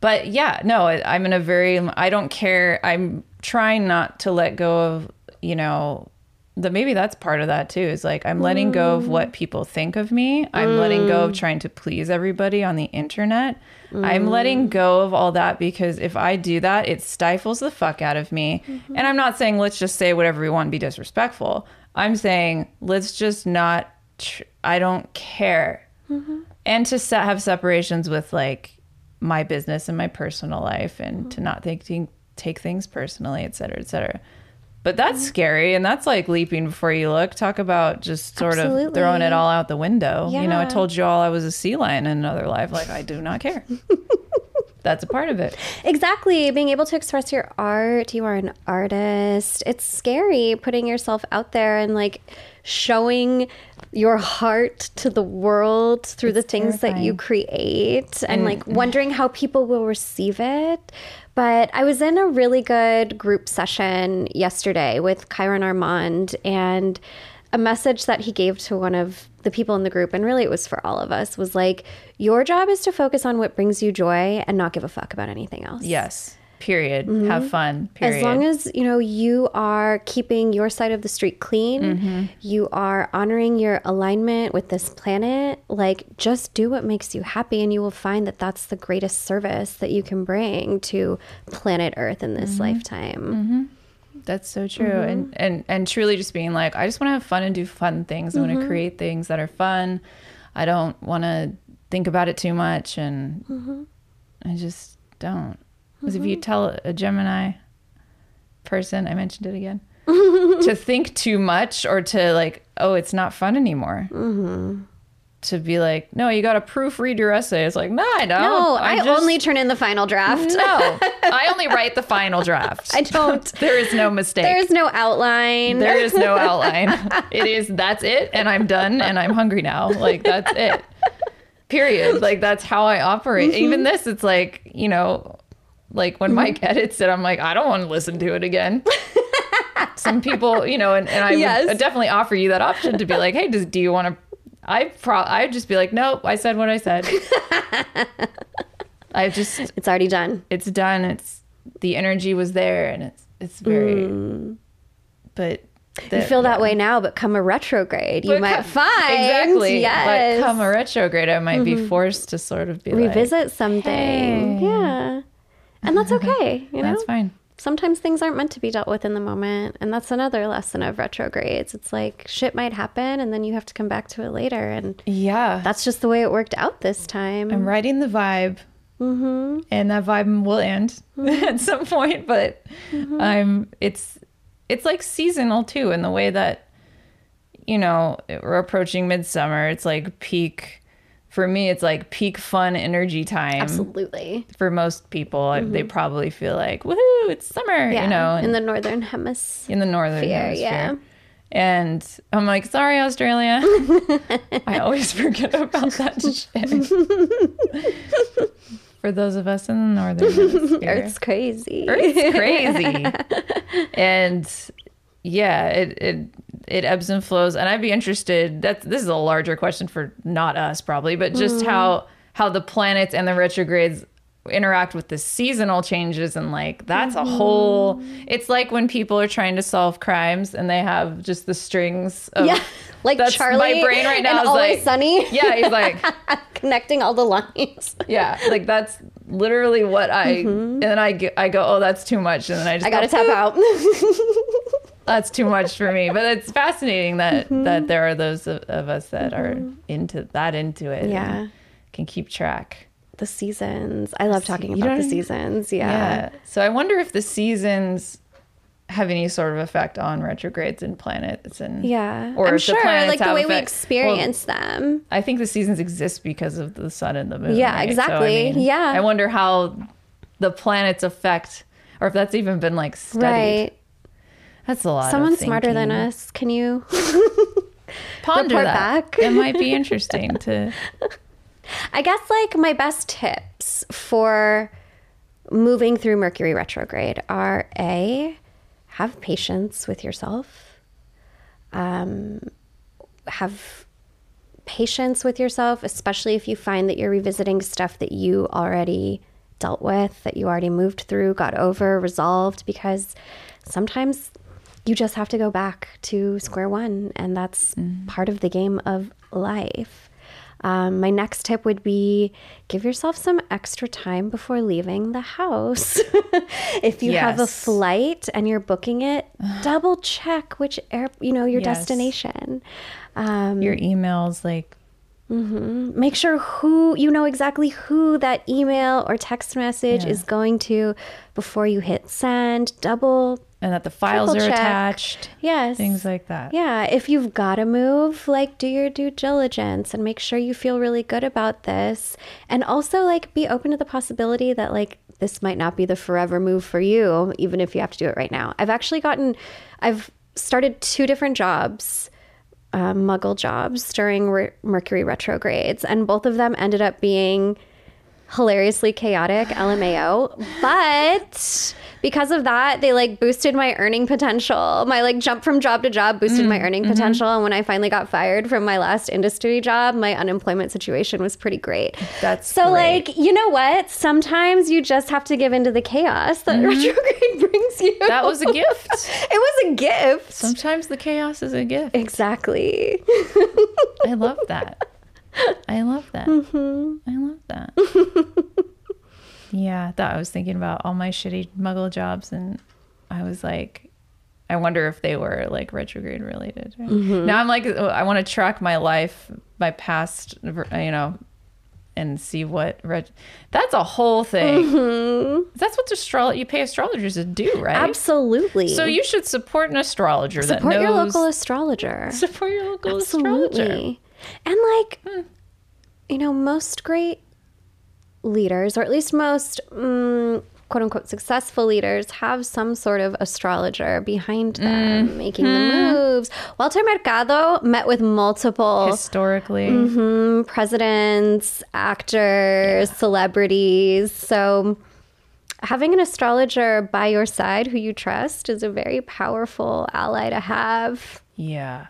But yeah, no, I'm in a very I don't care. I'm trying not to let go of, you know, the maybe that's part of that too. Is like I'm letting go of what mm. people think of me. I'm letting go of mm. trying to please everybody on the internet. I'm letting mm. go of all that because if I do that, it stifles the fuck out of me. Mm-hmm. And I'm not saying let's just say whatever we want and be disrespectful. I'm saying let's just not. Tr- I don't care. Mm-hmm. And to se- have separations with like my business and my personal life, and to mm-hmm. not take take things personally, et cetera, et cetera. But that's mm-hmm. scary, and that's like leaping before you look. Talk about just sort of throwing it all out the window. You know, I told you all I was a sea lion in another life. Like I do not care. [laughs] that's a part of it. Exactly. Being able to express your art. You are an artist. It's scary putting yourself out there and like showing your heart to the world through the things that you create and, like wondering how people will receive it. But I was in a really good group session yesterday with Kyron Armand and a message that he gave to one of the people in the group, and really it was for all of us, was like, Your job is to focus on what brings you joy and not give a fuck about anything else. Yes. Period. Have fun. Period. As long as you know you are keeping your side of the street clean, Mm-hmm. you are honoring your alignment with this planet, like just do what makes you happy and you will find that that's the greatest service that you can bring to planet Earth in Mm-hmm. this lifetime. That's so true. Mm-hmm. And and and truly just being like, I just want to have fun and do fun things. I want Mm-hmm. to create things that are fun. I don't want to think about it too much and Mm-hmm. I just don't. Because if you tell a Gemini person, I mentioned it again, [laughs] to think too much or to like, oh, it's not fun anymore. Mm-hmm. To be like, no, you got to proofread your essay. It's like, no, I don't. No, I'm I just- only turn in the final draft. no. I [laughs] only write the final draft. I don't. [laughs] there is no mistake. There's no outline. There is no outline. It is that's it, and I'm done, and I'm hungry now. Like that's it. Period. Like that's how I operate. Mm-hmm. Even this, it's like you know, like when Mike mm-hmm. edits it, I'm like, I don't want to listen to it again. [laughs] Some people, you know, and, and I Yes. would definitely offer you that option to be like, hey, does do you want to? I pro I'd just be like, nope, I said what I said. [laughs] I just It's already done. it's done. It's the energy was there, and it's it's very. Mm. But You feel that way now, but come a retrograde, you But might co- find exactly. Yes. But come a retrograde, I might be mm-hmm. forced to sort of be like, revisit something. hey. Yeah. And that's [laughs] okay. You know, That's fine. sometimes things aren't meant to be dealt with in the moment. And that's another lesson of retrogrades. It's like shit might happen and then you have to come back to it later. And Yeah, that's just the way it worked out this time. I'm riding the vibe, Mm-hmm. and that vibe will end [laughs] at some point. But Mm-hmm. I'm it's it's like seasonal too in the way that you know we're approaching midsummer. It's like peak. For me, it's like peak fun energy time. Absolutely. For most people, they probably feel like, woohoo, it's summer, Mm-hmm. Yeah. you know, in the northern hemisphere. in the northern Fear, hemisphere. yeah. And I'm like, sorry, Australia. [laughs] I always forget about that [laughs] shit. For those of us in the northern hemisphere, Earth's crazy. Earth's crazy. [laughs] and yeah, it, it it ebbs and flows. And I'd be interested. That this is a larger question for not us probably, but just mm-hmm. how how the planets and the retrogrades interact with the seasonal changes and like that's a mm-hmm. whole it's like when people are trying to solve crimes and they have just the strings of Yeah. Like That's Charlie my brain right now and is Always like- Sunny. yeah he's like [laughs] Connecting all the lines. yeah like that's literally what i mm-hmm. and then i i go oh that's too much and then i just I gotta go, tap out. [laughs] that's too much for me but it's [laughs] fascinating that that mm-hmm. there are those of, of us that are mm-hmm. into that into it and Yeah. can keep track the seasons. I love talking You about the seasons. Yeah. yeah so i wonder if the seasons have any sort of effect on retrogrades and planets and Yeah. or I'm the sure, planets like the way we effect- experience them. I think the seasons exist because of the sun and the moon. Yeah, right? So, I exactly. mean, Yeah. I wonder how the planets affect, or if that's even been like studied. Right. That's a lot. of Someone smarter than us. Can you? [laughs] Ponder that. back. it might be interesting to. [laughs] I guess like my best tips for moving through Mercury retrograde are A, have patience with yourself. Um, have patience with yourself, especially if you find that you're revisiting stuff that you already dealt with, that you already moved through, got over, resolved, because sometimes you just have to go back to square one, and that's part of the game of life. Um, my next tip would be give yourself some extra time before leaving the house. [laughs] if you have a flight and you're booking it, [sighs] double check which air, you know, your Yes. destination. Um, Your emails, like make sure who you know exactly who that email or text message Yeah. is going to before you hit send. Double and that the files Triple are check. attached. yes, Things like that. Yeah, if you've got to move, like do your due diligence and make sure you feel really good about this. And also like be open to the possibility that like this might not be the forever move for you even if you have to do it right now. I've actually gotten I've started two different jobs. Uh, muggle jobs during re- Mercury retrogrades, and both of them ended up being hilariously chaotic LMAO. But because of that, they like boosted my earning potential. My like jump from job to job boosted Mm, my earning mm-hmm. potential. And when I finally got fired from my last industry job, my unemployment situation was pretty great. That's so great. like, you know what? Sometimes you just have to give into the chaos that retrograde [laughs] brings you. Mm-hmm. That was a gift. [laughs] it was a gift. Sometimes the chaos is a gift. exactly. I love that. [laughs] [laughs] I love that. Mm-hmm. I love that. [laughs] yeah, that I was thinking about all my shitty muggle jobs, and I was like, I wonder if they were like retrograde related. Mm-hmm. Now I'm like, oh, I want to track my life, my past, you know, and see what. Ret- That's a whole thing. Mm-hmm. That's what astrolo- you pay astrologers to do, right? Absolutely. So you should support an astrologer that support knows. your local astrologer. [laughs] support your local astrologer. And like, you know, most great leaders, or at least most mm, quote unquote successful leaders, have some sort of astrologer behind them making the moves. Walter Mercado met with multiple Historically, mm, presidents, actors, celebrities. So having an astrologer by your side who you trust is a very powerful ally to have. Yeah.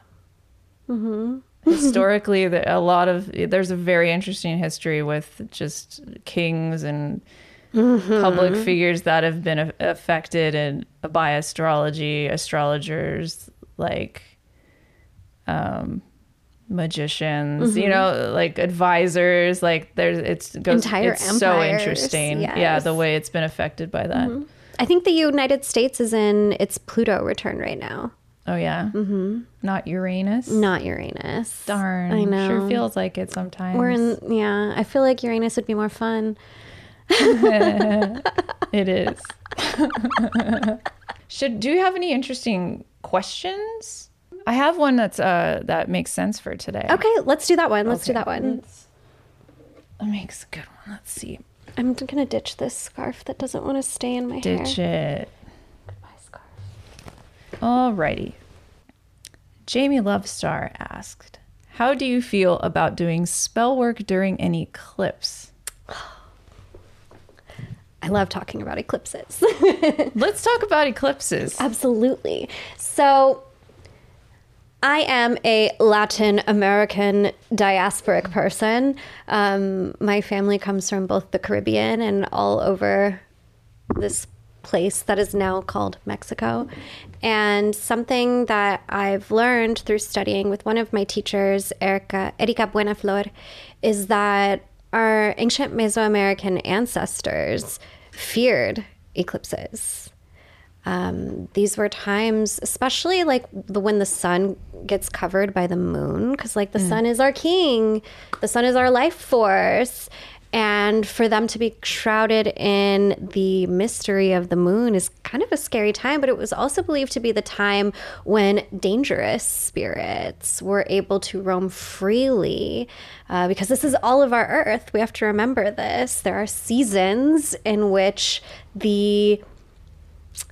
[laughs] historically a lot of there's a very interesting history with just kings and mm-hmm. public figures that have been a- affected and by astrology astrologers like um magicians you mm-hmm. know like advisors like there's it's goes Entire it's so empires, interesting. Yeah the way it's been affected by that. Mm-hmm. I think the United States is in its Pluto return right now, oh yeah mm-hmm. not uranus not Uranus. darn I know. sure feels like it sometimes We're in, yeah. I feel like Uranus would be more fun. [laughs] [laughs] It is. [laughs] Should do you have any interesting questions? I have one that's uh that makes sense for today. Okay, let's do that one. Let's do that one. That makes a good one. Let's see. I'm gonna ditch this scarf that doesn't want to stay in my Ditch hair. Ditch it. Alrighty. Jamie Lovestar asked, How do you feel about doing spell work during an eclipse? [sighs] I love talking about eclipses. [laughs] Let's talk about eclipses. Absolutely. So, I am a Latin American diasporic person. Um, my family comes from both the Caribbean and all over this place that is now called Mexico. And something that I've learned through studying with one of my teachers, Erica, Erika Buenaflor, is that our ancient Mesoamerican ancestors feared eclipses. Um, these were times, especially like the when the sun gets covered by the moon, because like the sun is our king, the sun is our life force, and for them to be shrouded in the mystery of the moon is kind of a scary time. But it was also believed to be the time when dangerous spirits were able to roam freely, uh, because this is all of our Earth. We have to remember this. There are seasons in which the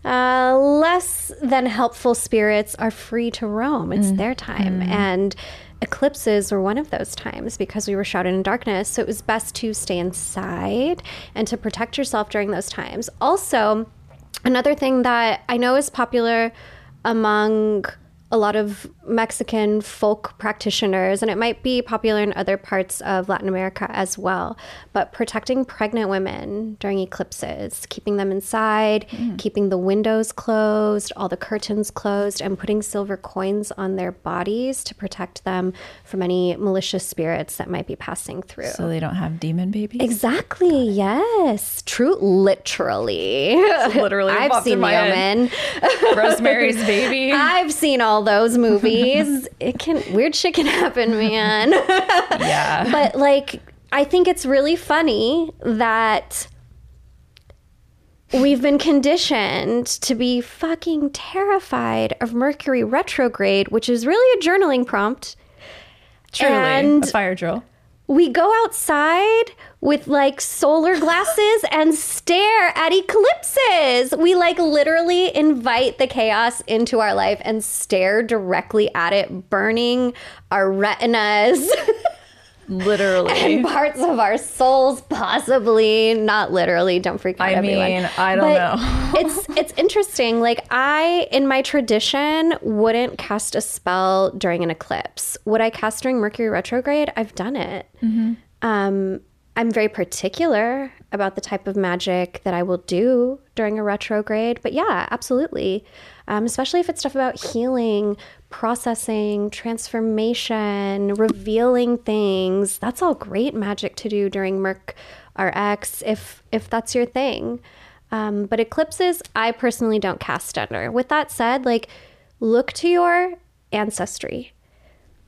uh, less than helpful spirits are free to roam. It's their time. And eclipses were one of those times because we were shrouded in darkness. So it was best to stay inside and to protect yourself during those times. Also, another thing that I know is popular among a lot of Mexican folk practitioners, and it might be popular in other parts of Latin America as well. But protecting pregnant women during eclipses, keeping them inside, mm. keeping the windows closed, all the curtains closed, and putting silver coins on their bodies to protect them from any malicious spirits that might be passing through. So they don't have demon babies? Exactly. Yes. True. Literally. literally [laughs] I've seen The my. Omen. Rosemary's [laughs] baby. I've seen all those movies. it can weird shit can happen, man. [laughs] yeah. but like, I think it's really funny that we've been conditioned to be fucking terrified of Mercury retrograde, which is really a journaling prompt. Truly. and- a fire drill. we go outside with like solar glasses and stare at eclipses. We like literally invite the chaos into our life and stare directly at it, burning our retinas Literally. [laughs] and parts of our souls, possibly. Not literally. Don't freak out, I everyone. mean, I don't But know. [laughs] it's it's interesting. Like I, in my tradition, wouldn't cast a spell during an eclipse. Would I cast during Mercury retrograde? I've done it. Um, I'm very particular about the type of magic that I will do during a retrograde. But yeah, absolutely. Um, especially if it's stuff about healing, processing, transformation, revealing things. That's all great magic to do during Merc RX if if that's your thing. Um, but eclipses, I personally don't cast under. With that said, like look to your ancestry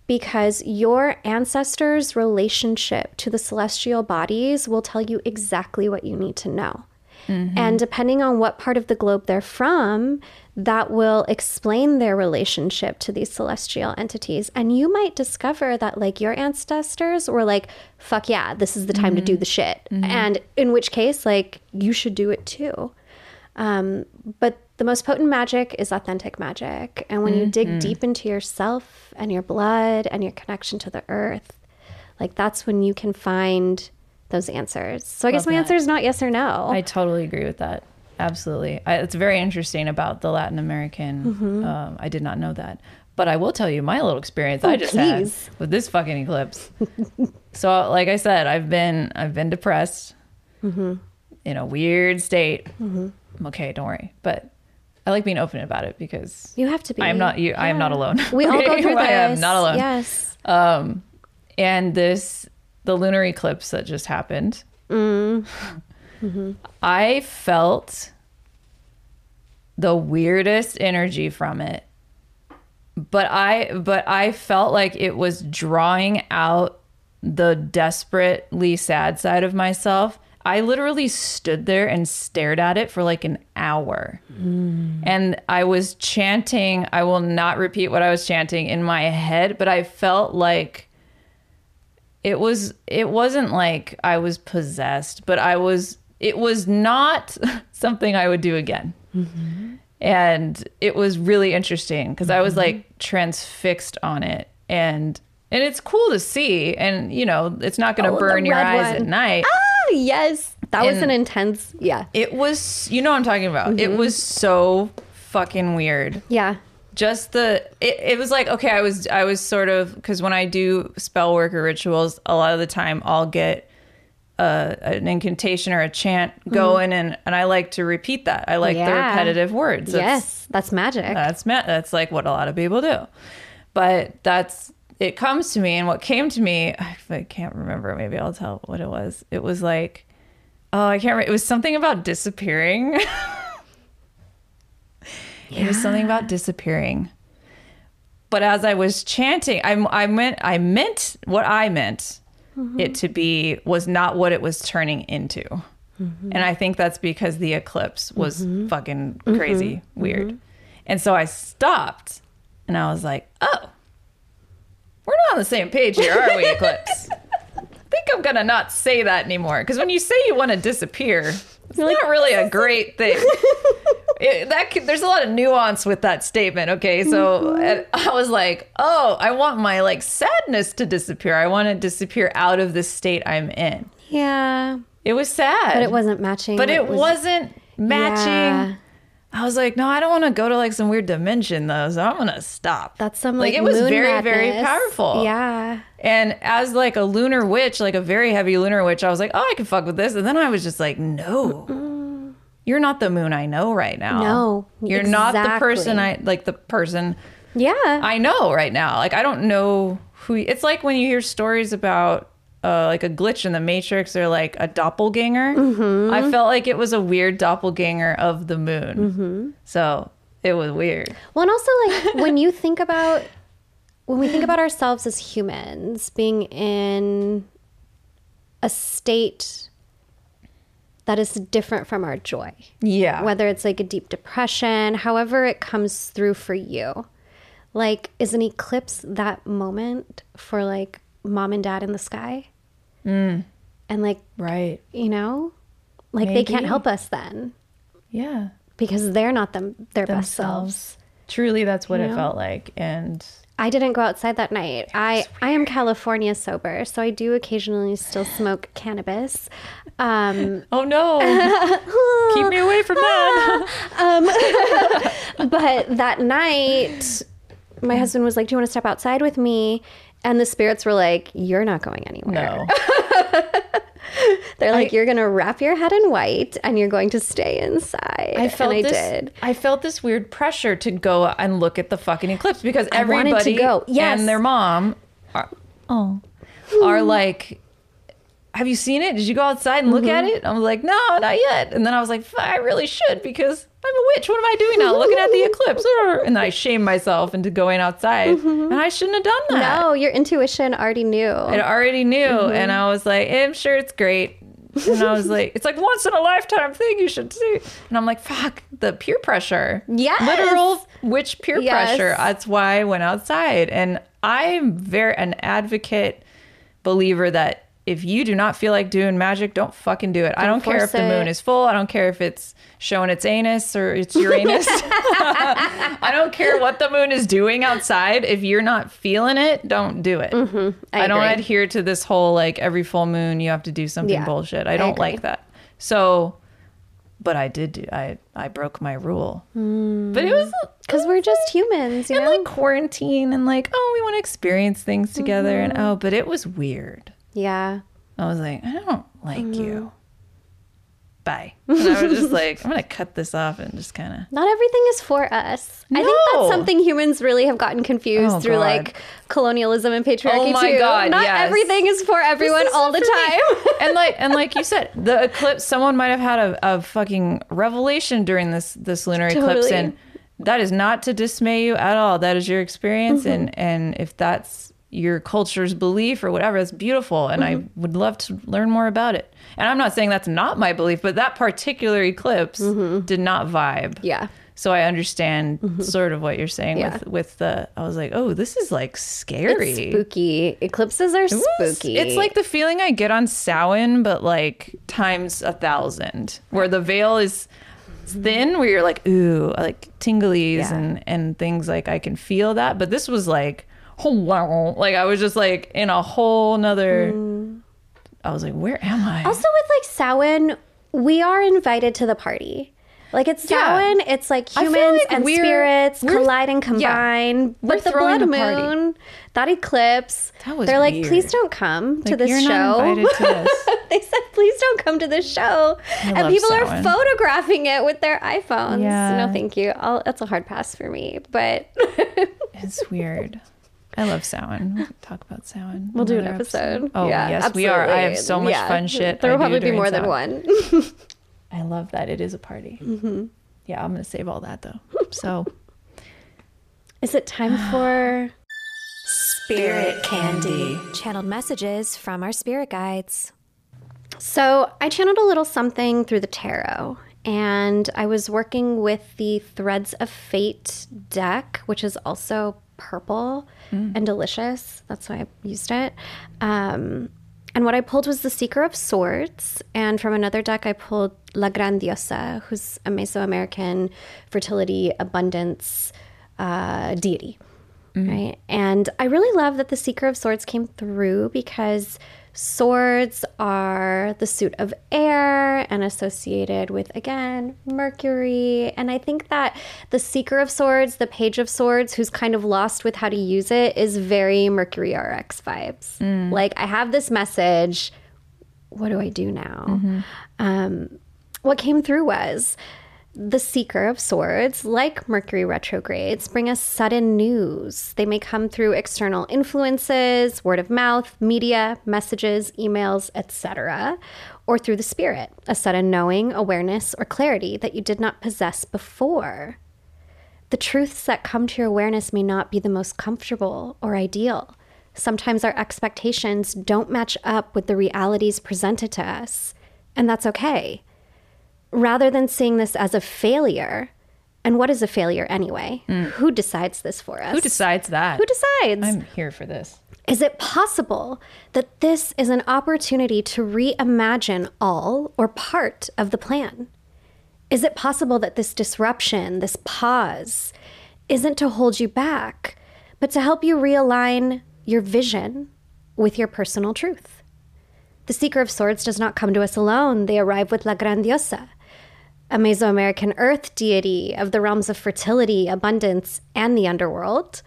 because your ancestors' relationship to the celestial bodies will tell you exactly what you need to know. Mm-hmm. And depending on what part of the globe they're from, that will explain their relationship to these celestial entities. And you might discover that, like, your ancestors were like, fuck yeah, this is the time to do mm-hmm. the shit. Mm-hmm. And in which case, like, you should do it too. Um, but the most potent magic is authentic magic. And when you dig deep into yourself and your blood and your connection to the earth, like that's when you can find those answers. So I guess my that. answer is not yes or no. I totally agree with that. Absolutely. I, it's very interesting about the Latin American. Mm-hmm. Um, I did not know that. But I will tell you my little experience I Oh, just please. had with this fucking eclipse. [laughs] so, like I said, I've been I've been depressed Mm-hmm. in a weird state. I'm okay, don't worry. But I like being open about it because You have to be. I am not you. I am not alone. We all go [laughs] through this. I am not alone. Yes. Um, and this the lunar eclipse that just happened. [sighs] I felt the weirdest energy from it. But I but I felt like it was drawing out the desperately sad side of myself. I literally stood there and stared at it for like an hour. Mm. And I was chanting, I will not repeat what I was chanting in my head, but I felt like it was it wasn't like I was possessed, but I was it was not [laughs] something I would do again. Mm-hmm. And it was really interesting because I was mm-hmm. like transfixed on it and and it's cool to see and you know, it's not going to Oh, burn your eyes one. at night. Ah, yes. That was an intense. Yeah. It was you know what I'm talking about. It was so fucking weird. Yeah. just the it, it was like okay i was i was sort of because when i do spell work or rituals a lot of the time i'll get uh, an incantation or a chant going and and i like to repeat that i like the repetitive words That's- yes. That's magic. that's ma- that's like what a lot of people do but that's it comes to me and what came to me i, I can't remember maybe i'll tell what it was. It was like oh i can't remember it was something about disappearing. [laughs] It was something about disappearing. But as i was chanting i, I meant i meant what i meant mm-hmm. it to be was not what it was turning into. Mm-hmm. And i think that's because the eclipse was mm-hmm. fucking crazy weird. And so i stopped and i was like oh we're not on the same page here are we [laughs] eclipse i think i'm gonna not say that anymore because when you say you want to disappear it's not really a great thing [laughs] it, that could, there's a lot of nuance with that statement. Okay, so mm-hmm. and I was like, oh, I want my like sadness to disappear. I want to disappear out of the state I'm in. yeah. It was sad, But it wasn't matching. But it was- wasn't matching. Yeah. I was like, no, I don't want to go to like some weird dimension though, so I'm gonna stop. That's some like like, it was very very powerful. Yeah. And as like a lunar witch, like a very heavy lunar witch, I was like, oh, I can fuck with this. And then I was just like, no, you're not the moon I know right now. No, you're not the person I like. The person Yeah. I know right now. Like I don't know who. It's like when you hear stories about. Uh, like a glitch in the matrix or like a doppelganger Mm-hmm. i felt like it was a weird doppelganger of the moon Mm-hmm. so it was weird Well, and also like [laughs] when you think about when we think about ourselves as humans being in a state that is different from our joy. yeah Whether it's like a deep depression, however it comes through for you. Like is an eclipse that moment for like mom and dad in the sky? Mm. And like, right you know, like they can't help us then yeah because they're not them their best selves. Truly, that's what You it know? felt like. And I didn't go outside that night. I I am California sober, so I do occasionally still smoke cannabis. Um, [laughs] oh no, [laughs] keep me away from that. [laughs] but that night, my husband was like, "Do you want to step outside with me?" And the spirits were like, "You're not going anywhere." no, [laughs] They're like, "You're going to wrap your head in white and you're going to stay inside." I felt and I this. did. I felt this weird pressure to go and look at the fucking eclipse because I everybody go. Yes. and their mom are oh are like. Have you seen it? Did you go outside and look Mm-hmm. at it? I was like, no, not yet. And then I was like, I really should because I'm a witch. What am I doing now? Looking at the [laughs] eclipse. And I shame myself into going outside, and I shouldn't have done that. No, your intuition already knew. It already knew, Mm-hmm. and I was like, "I'm sure it's great." And I was like, "It's like once in a lifetime thing you should see." And I'm like, "Fuck the peer pressure." Yeah. literal witch peer Yes. pressure. That's why I went outside, and I'm very an advocate believer that if you do not feel like doing magic, don't fucking do it. I don't care if the moon it. is full. I don't care if it's showing its anus or it's [laughs] Uranus. I don't care what the moon is doing outside. If you're not feeling it, don't do it. Mm-hmm. I I, don't adhere to this whole like every full moon you have to do something Yeah, bullshit. I I don't agree. like that. So but I did do I I broke my rule. But it was Because we're just humans, you and know? like quarantine and like oh we want to experience things together Mm-hmm. and oh but it was weird. Yeah. I was like I don't like Mm-hmm. you. Bye. [laughs] And I was just like I'm gonna cut this off and just kind of Not everything is for us. I think that's something humans really have gotten confused Oh, through God. like colonialism and patriarchy Oh my too. God, Not yes. everything is for everyone all the time. [laughs] and like and like you said, the eclipse. Someone might have had a, a fucking revelation during this this lunar eclipse, and that is not to dismay you at all. That is your experience, Mm-hmm. and and if that's your culture's belief or whatever, it's beautiful, and I Mm-hmm. would love to learn more about it. And I'm not saying that's not my belief, but that particular eclipse did not vibe. Mm-hmm. yeah. So I understand sort of what you're saying Yeah. with with the. I was like, oh, this is like scary. It's spooky. Eclipses are spooky. It's like the feeling I get on Samhain, but like times a thousand, where the veil is thin, where you're like, ooh, like tinglies Yeah. and and things like I can feel that. But this was like, wow, like I was just like in a whole nother. Mm. I was like, where am I? Also, with like Samhain, we are invited to the party. Like it's Yeah. It's like humans like and we're- spirits we're- collide and combine. But the blood the moon, that eclipse, That was they're like, please don't come to Like, this you're show. not invited to [laughs] this. they said, please don't come to this show. and love people are photographing it with their iPhones. Yeah. No, thank you. I'll, that's a hard pass for me. But [laughs] It's weird. I love Samhain. We can talk about Samhain. we'll do an another episode. Oh yeah, yes, we are. I have so much Yeah. fun shit. There will probably be during more than Samhain. one. [laughs] I love that it is a party. Mm-hmm. Yeah, I'm gonna save all that though. So [laughs] Is it time for [sighs] Spirit candy. Channeled messages from our spirit guides. So I channeled a little something through the tarot, and I was working with the Threads of Fate deck, which is also purple and delicious. That's why I used it. Um, and what I pulled was the Seeker of Swords, and from another deck I pulled La Grandiosa, who's a Mesoamerican fertility abundance uh, deity right? And I really love that the Seeker of Swords came through because swords are the suit of air and associated with, again, Mercury. And I think that the Seeker of Swords, the Page of Swords, who's kind of lost with how to use it, is very Mercury RX vibes. Like, I have this message. What do I do now? Um, what came through was the seeker of swords, like Mercury retrogrades, bring us sudden news. They may come through external influences, word of mouth, media, messages, emails, etc., or through the spirit, a sudden knowing, awareness, or clarity that you did not possess before. The truths that come to your awareness may not be the most comfortable or ideal. Sometimes our expectations don't match up with the realities presented to us, and that's okay rather than seeing this as a failure. And what is a failure anyway? Hmm. Who decides this for us? who decides that? Who decides? I'm here for this. Is it possible that this is an opportunity to reimagine all or part of the plan? Is it possible that this disruption, this pause, isn't to hold you back, but to help you realign your vision with your personal truth? The Seeker of Swords does not come to us alone, they arrive with La Grandiosa, a Mesoamerican earth deity of the realms of fertility, abundance, and the underworld.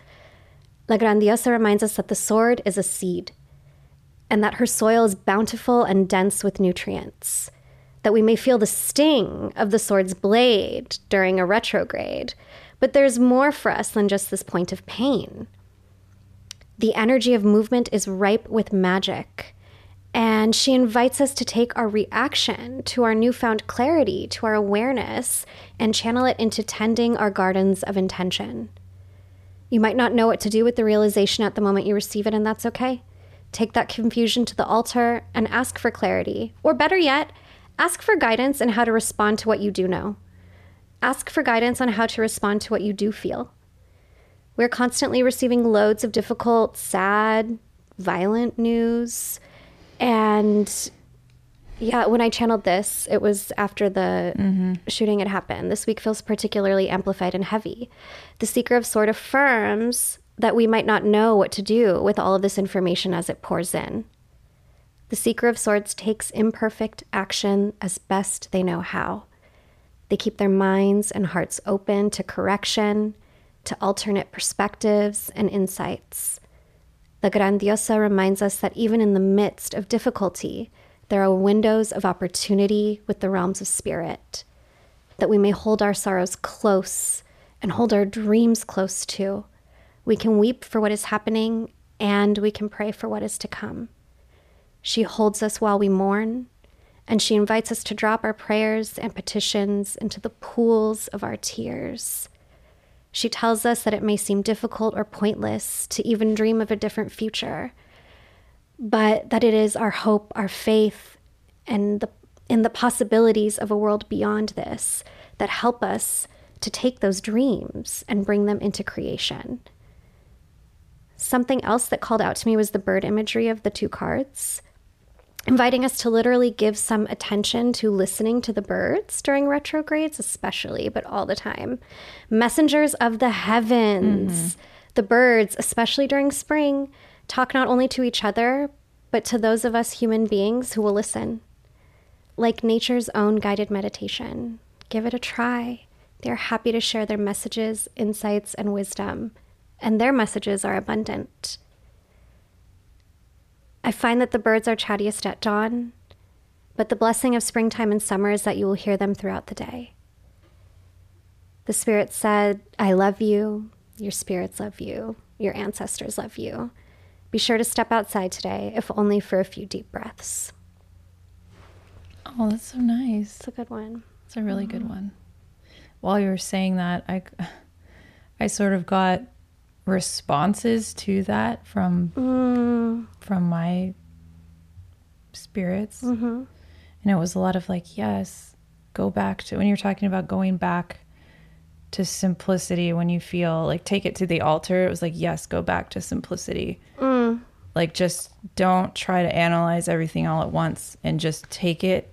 La Grandiosa reminds us that the sword is a seed and that her soil is bountiful and dense with nutrients, that we may feel the sting of the sword's blade during a retrograde, but there's more for us than just this point of pain. The energy of movement is ripe with magic, and she invites us to take our reaction to our newfound clarity, to our awareness, and channel it into tending our gardens of intention. You might not know what to do with the realization at the moment you receive it, and that's okay. Take that confusion to the altar and ask for clarity. Or better yet, ask for guidance in how to respond to what you do know. Ask for guidance on how to respond to what you do feel. We're constantly receiving loads of difficult, sad, violent news. And yeah, when I channeled this, it was after the mm-hmm. shooting had happened. This week feels particularly amplified and heavy. The Seeker of Sword affirms that we might not know what to do with all of this information as it pours in. The Seeker of Swords takes imperfect action as best they know how. They keep their minds and hearts open to correction, to alternate perspectives and insights. The Grandiosa reminds us that even in the midst of difficulty, there are windows of opportunity with the realms of spirit, that we may hold our sorrows close and hold our dreams close too. We can weep for what is happening and we can pray for what is to come. She holds us while we mourn, and she invites us to drop our prayers and petitions into the pools of our tears. She tells us that it may seem difficult or pointless to even dream of a different future, but that it is our hope, our faith, and the, in the possibilities of a world beyond this that help us to take those dreams and bring them into creation. Something else that called out to me was the bird imagery of the two cards, inviting us to literally give some attention to listening to the birds during retrogrades, especially, but all the time. Messengers of the heavens. Mm-hmm. The birds, especially during spring, talk not only to each other, but to those of us human beings who will listen. Like nature's own guided meditation. Give it a try. They're happy to share their messages, insights, and wisdom, and their messages are abundant. I find that the birds are chattiest at dawn, but the blessing of springtime and summer is that you will hear them throughout the day. The spirit said, I love you, your spirits love you, your ancestors love you. Be sure to step outside today, if only for a few deep breaths. Oh, that's so nice. It's a good one. It's a really good mm-hmm. one. While you were saying that, I, I sort of got responses to that from mm. from my spirits, mm-hmm. and it was a lot of like, yes, go back to when you're talking about going back to simplicity when you feel like take it to the altar. It was like, yes, go back to simplicity. Mm. Like, just don't try to analyze everything all at once, and just take it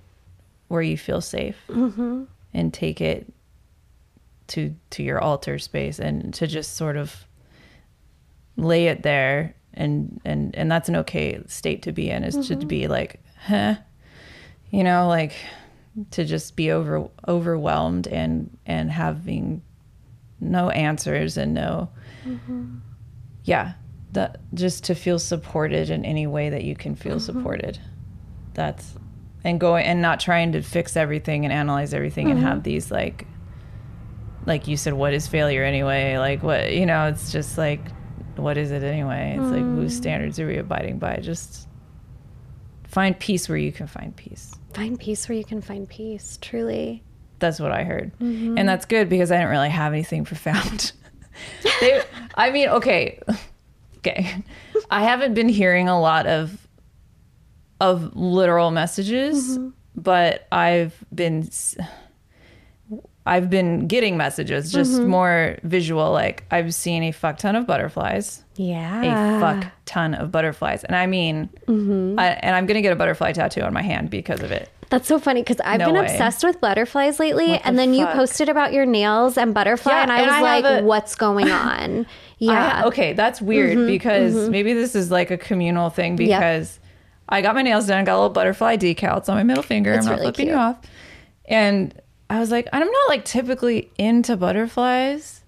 where you feel safe. Mm-hmm. And take it to to your altar space and to just sort of lay it there and and and that's an okay state to be in is to mm-hmm. be like huh? You know like to just be over overwhelmed and and having no answers and no mm-hmm. yeah that just to feel supported in any way that you can feel mm-hmm. supported. That's and going and not trying to fix everything and analyze everything and have these like like you said what is failure anyway? Like what you know it's just like what is it anyway? It's like hmm. whose standards are we abiding by. Just find peace where you can find peace. Find peace where you can find peace, truly. that's what i heard. Mm-hmm. And that's good because i didn't really have anything profound. [laughs] They, i mean okay. [laughs] Okay. I haven't been hearing a lot of of literal messages mm-hmm. but i've been i've been getting messages just mm-hmm. more visual like i've seen a fuck ton of butterflies Yeah. a fuck ton of butterflies and i mean mm-hmm. I, and i'm gonna get a butterfly tattoo on my hand because of it That's so funny because I've No been way. obsessed with butterflies lately. The and then you posted about your nails and butterfly, Yeah, and I and was I like, a- what's going on? [laughs] Yeah. I- okay, that's weird mm-hmm, because maybe this is like a communal thing because I got my nails done, got a little butterfly decal. It's on my middle finger. It's I'm not really flipping cute. you off. And I was like, I'm not like typically into butterflies.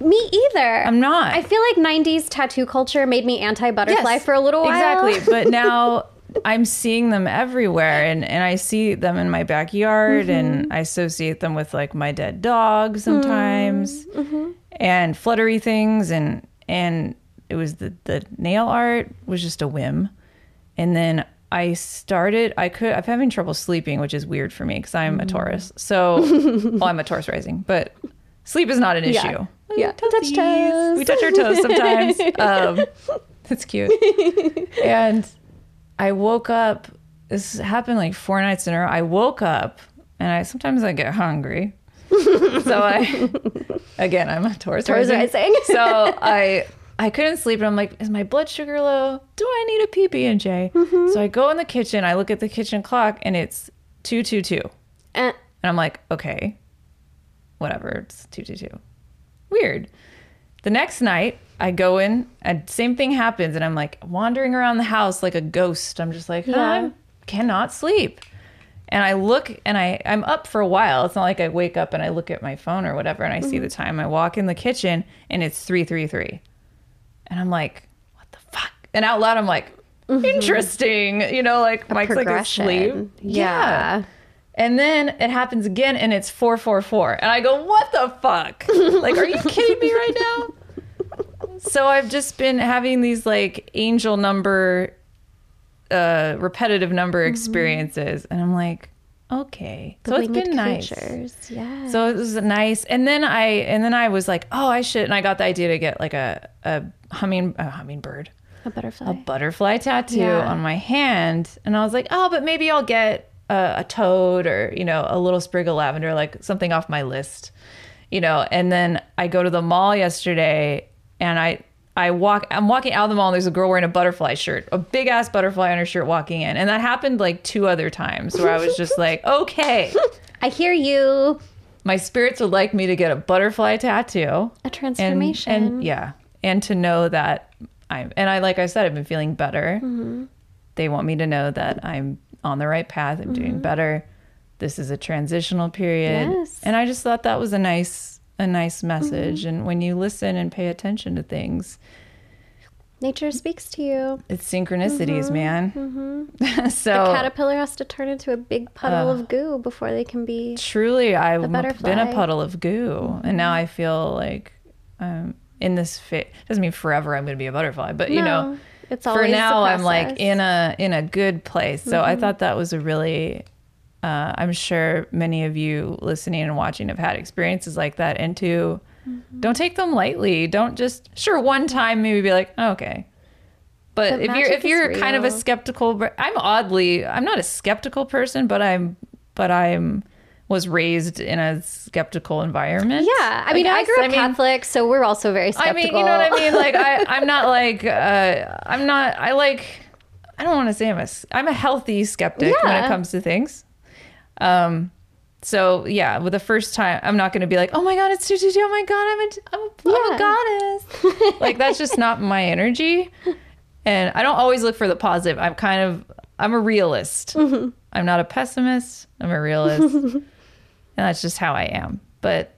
Me either. I'm not. I feel like 90s tattoo culture made me anti butterfly Yes, for a little while. Exactly. [laughs] But now I'm seeing them everywhere and, and I see them in my backyard Mm-hmm. and I associate them with like my dead dog sometimes Mm-hmm. and fluttery things and and it was the, the nail art was just a whim. And then I started I could I'm having trouble sleeping, which is weird for me because I'm Mm. a Taurus. So [laughs] well I'm a Taurus rising, but sleep is not an issue. Yeah. Touch toes. We touch our toes sometimes. [laughs] um, that's cute. [laughs] and I woke up. This happened like four nights in a row. I woke up and I sometimes I get hungry. so I, again, I'm a Taurus, Taurus rising. so I I couldn't sleep and I'm like, is my blood sugar low? Do I need a PB and J? Mm-hmm. So I go in the kitchen. I look at the kitchen clock and it's two two two. Eh, And I'm like, okay, whatever, it's 222. Weird. The next night, I go in and same thing happens. And I'm like wandering around the house like a ghost. I'm just like, Yeah. I cannot sleep. And I look and I, I'm up for a while. It's not like I wake up and I look at my phone or whatever and I see the time. I walk in the kitchen and it's 333. And I'm like, what the fuck? And out loud, I'm like, interesting. You know, like Mike's like asleep. Yeah. And then it happens again and it's 444. And I go, what the fuck? [laughs] like, are you kidding me right now? So I've just been having these like angel number, uh, repetitive number experiences. And I'm like, okay. The so it's been nice. creatures. Yeah. So it was nice. And then I, and then I was like, oh, I should. And I got the idea to get like a, a humming, a hummingbird a butterfly. a butterfly tattoo Yeah. on my hand and i was like oh but maybe i'll get a, a toad or you know a little sprig of lavender like something off my list you know and then i go to the mall yesterday and i i walk i'm walking out of the mall and there's a girl wearing a butterfly shirt a big ass butterfly on her shirt walking in. And that happened like two other times where i was just like [laughs] okay. I hear you. my spirits would like me to get a butterfly tattoo. A and, transformation. and yeah. And to know that i'm and i like i said i've been feeling better. Mm-hmm. they want me to know that i'm on the right path. I'm doing better. This is a transitional period. Yes. and i just thought that was a nice a nice message mm-hmm. and when you listen and pay attention to things Nature speaks to you. it's synchronicities mm-hmm. man. The mm-hmm. [laughs] so the caterpillar has to turn into a big puddle of goo before they can be. truly i've been a puddle of goo and now i feel like i'm in this fit doesn't mean forever i'm going to be a butterfly but you know it's for now i'm like in a in a good place. So Mm-hmm. i thought that was a really uh, i'm sure many of you listening and watching have had experiences like that and to Mm-hmm. don't take them lightly don't just sure one time maybe be like oh, okay but, But if you're if you're kind of a skeptical i'm oddly i'm not a skeptical person but i'm but i'm was raised in a skeptical environment Yeah, I mean, I, grew up mean, Catholic, so we're also very skeptical. I mean, you know what I mean? Like, I, I'm not [laughs] like, uh, I'm not, I like, I don't want to say I'm a I'm a healthy skeptic when it comes to things. Um, so yeah, with the first time, I'm not going to be like, oh my God, it's 222. Oh my God, I'm a, I'm a, I'm a goddess. [laughs] like, that's just not my energy. And I don't always look for the positive. I'm kind of, I'm a realist. Mm-hmm. I'm not a pessimist. I'm a realist. [laughs] and that's just how I am. But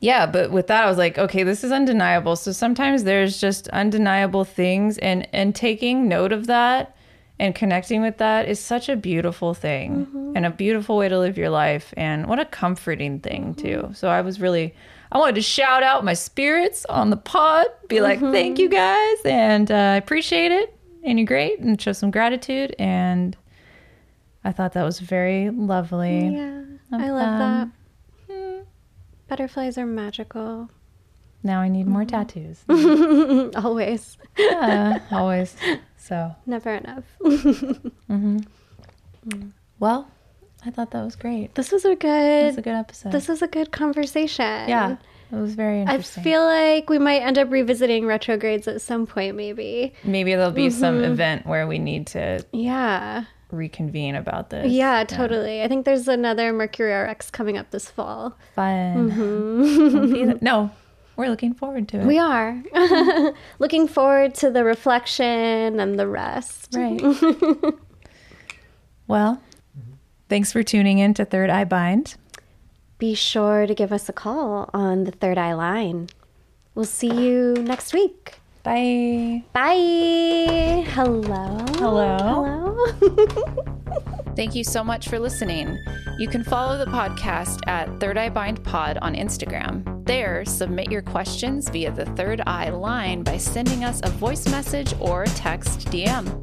yeah, but with that I was like, okay, this is undeniable. So sometimes there's just undeniable things and and taking note of that and connecting with that is such a beautiful thing mm-hmm. and a beautiful way to live your life and what a comforting thing too. Mm-hmm. So I was really I wanted to shout out my spirits on the pod, be like, mm-hmm. thank you guys and uh, I appreciate it and you're great and show some gratitude and I thought that was very lovely. Yeah, I love um, that. Hmm. Butterflies are magical. Now I need more tattoos. [laughs] Always. yeah, always. [laughs] So, Never enough. [laughs] Mm-hmm. Mm. well, I thought that was great. This was a It was good. a good episode. This was a good conversation. yeah, it was very interesting. I feel like we might end up revisiting retrogrades at some point, maybe. Maybe there'll be some Mm-hmm. event where we need to Yeah. reconvene about this. Yeah, totally. I think there's another Mercury RX coming up this fall. Fun. Mm-hmm. That- [laughs] no, we're looking forward to it. Mm-hmm. We are. [laughs] Looking forward to the reflection and the rest. right. [laughs] well, thanks for tuning in to Third Eye Bind. Be sure to give us a call on the Third Eye line. We'll see you next week. Bye. Bye. Hello. Hello. Hello. [laughs] Thank you so much for listening. You can follow the podcast at Third Eye Bind Pod on Instagram. There, submit your questions via the Third Eye line by sending us a voice message or text DM.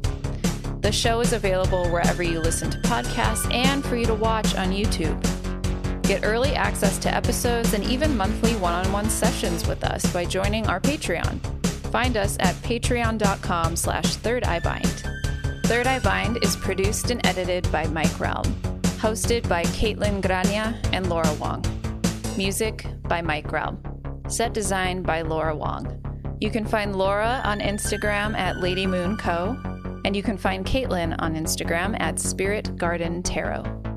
The show is available wherever you listen to podcasts and for you to watch on YouTube. Get early access to episodes and even monthly one-on-one sessions with us by joining our Patreon. Find us at patreon.com slash third eye bind. Third Eye Bind is produced and edited by Mike Realm. Hosted by Kaitlyn Grania and Laura Wong. Music by Mike Realm. Set design by Laura Wong. You can find Laura on Instagram at Lady Moon Co. And you can find Kaitlyn on Instagram at Spirit Garden Tarot.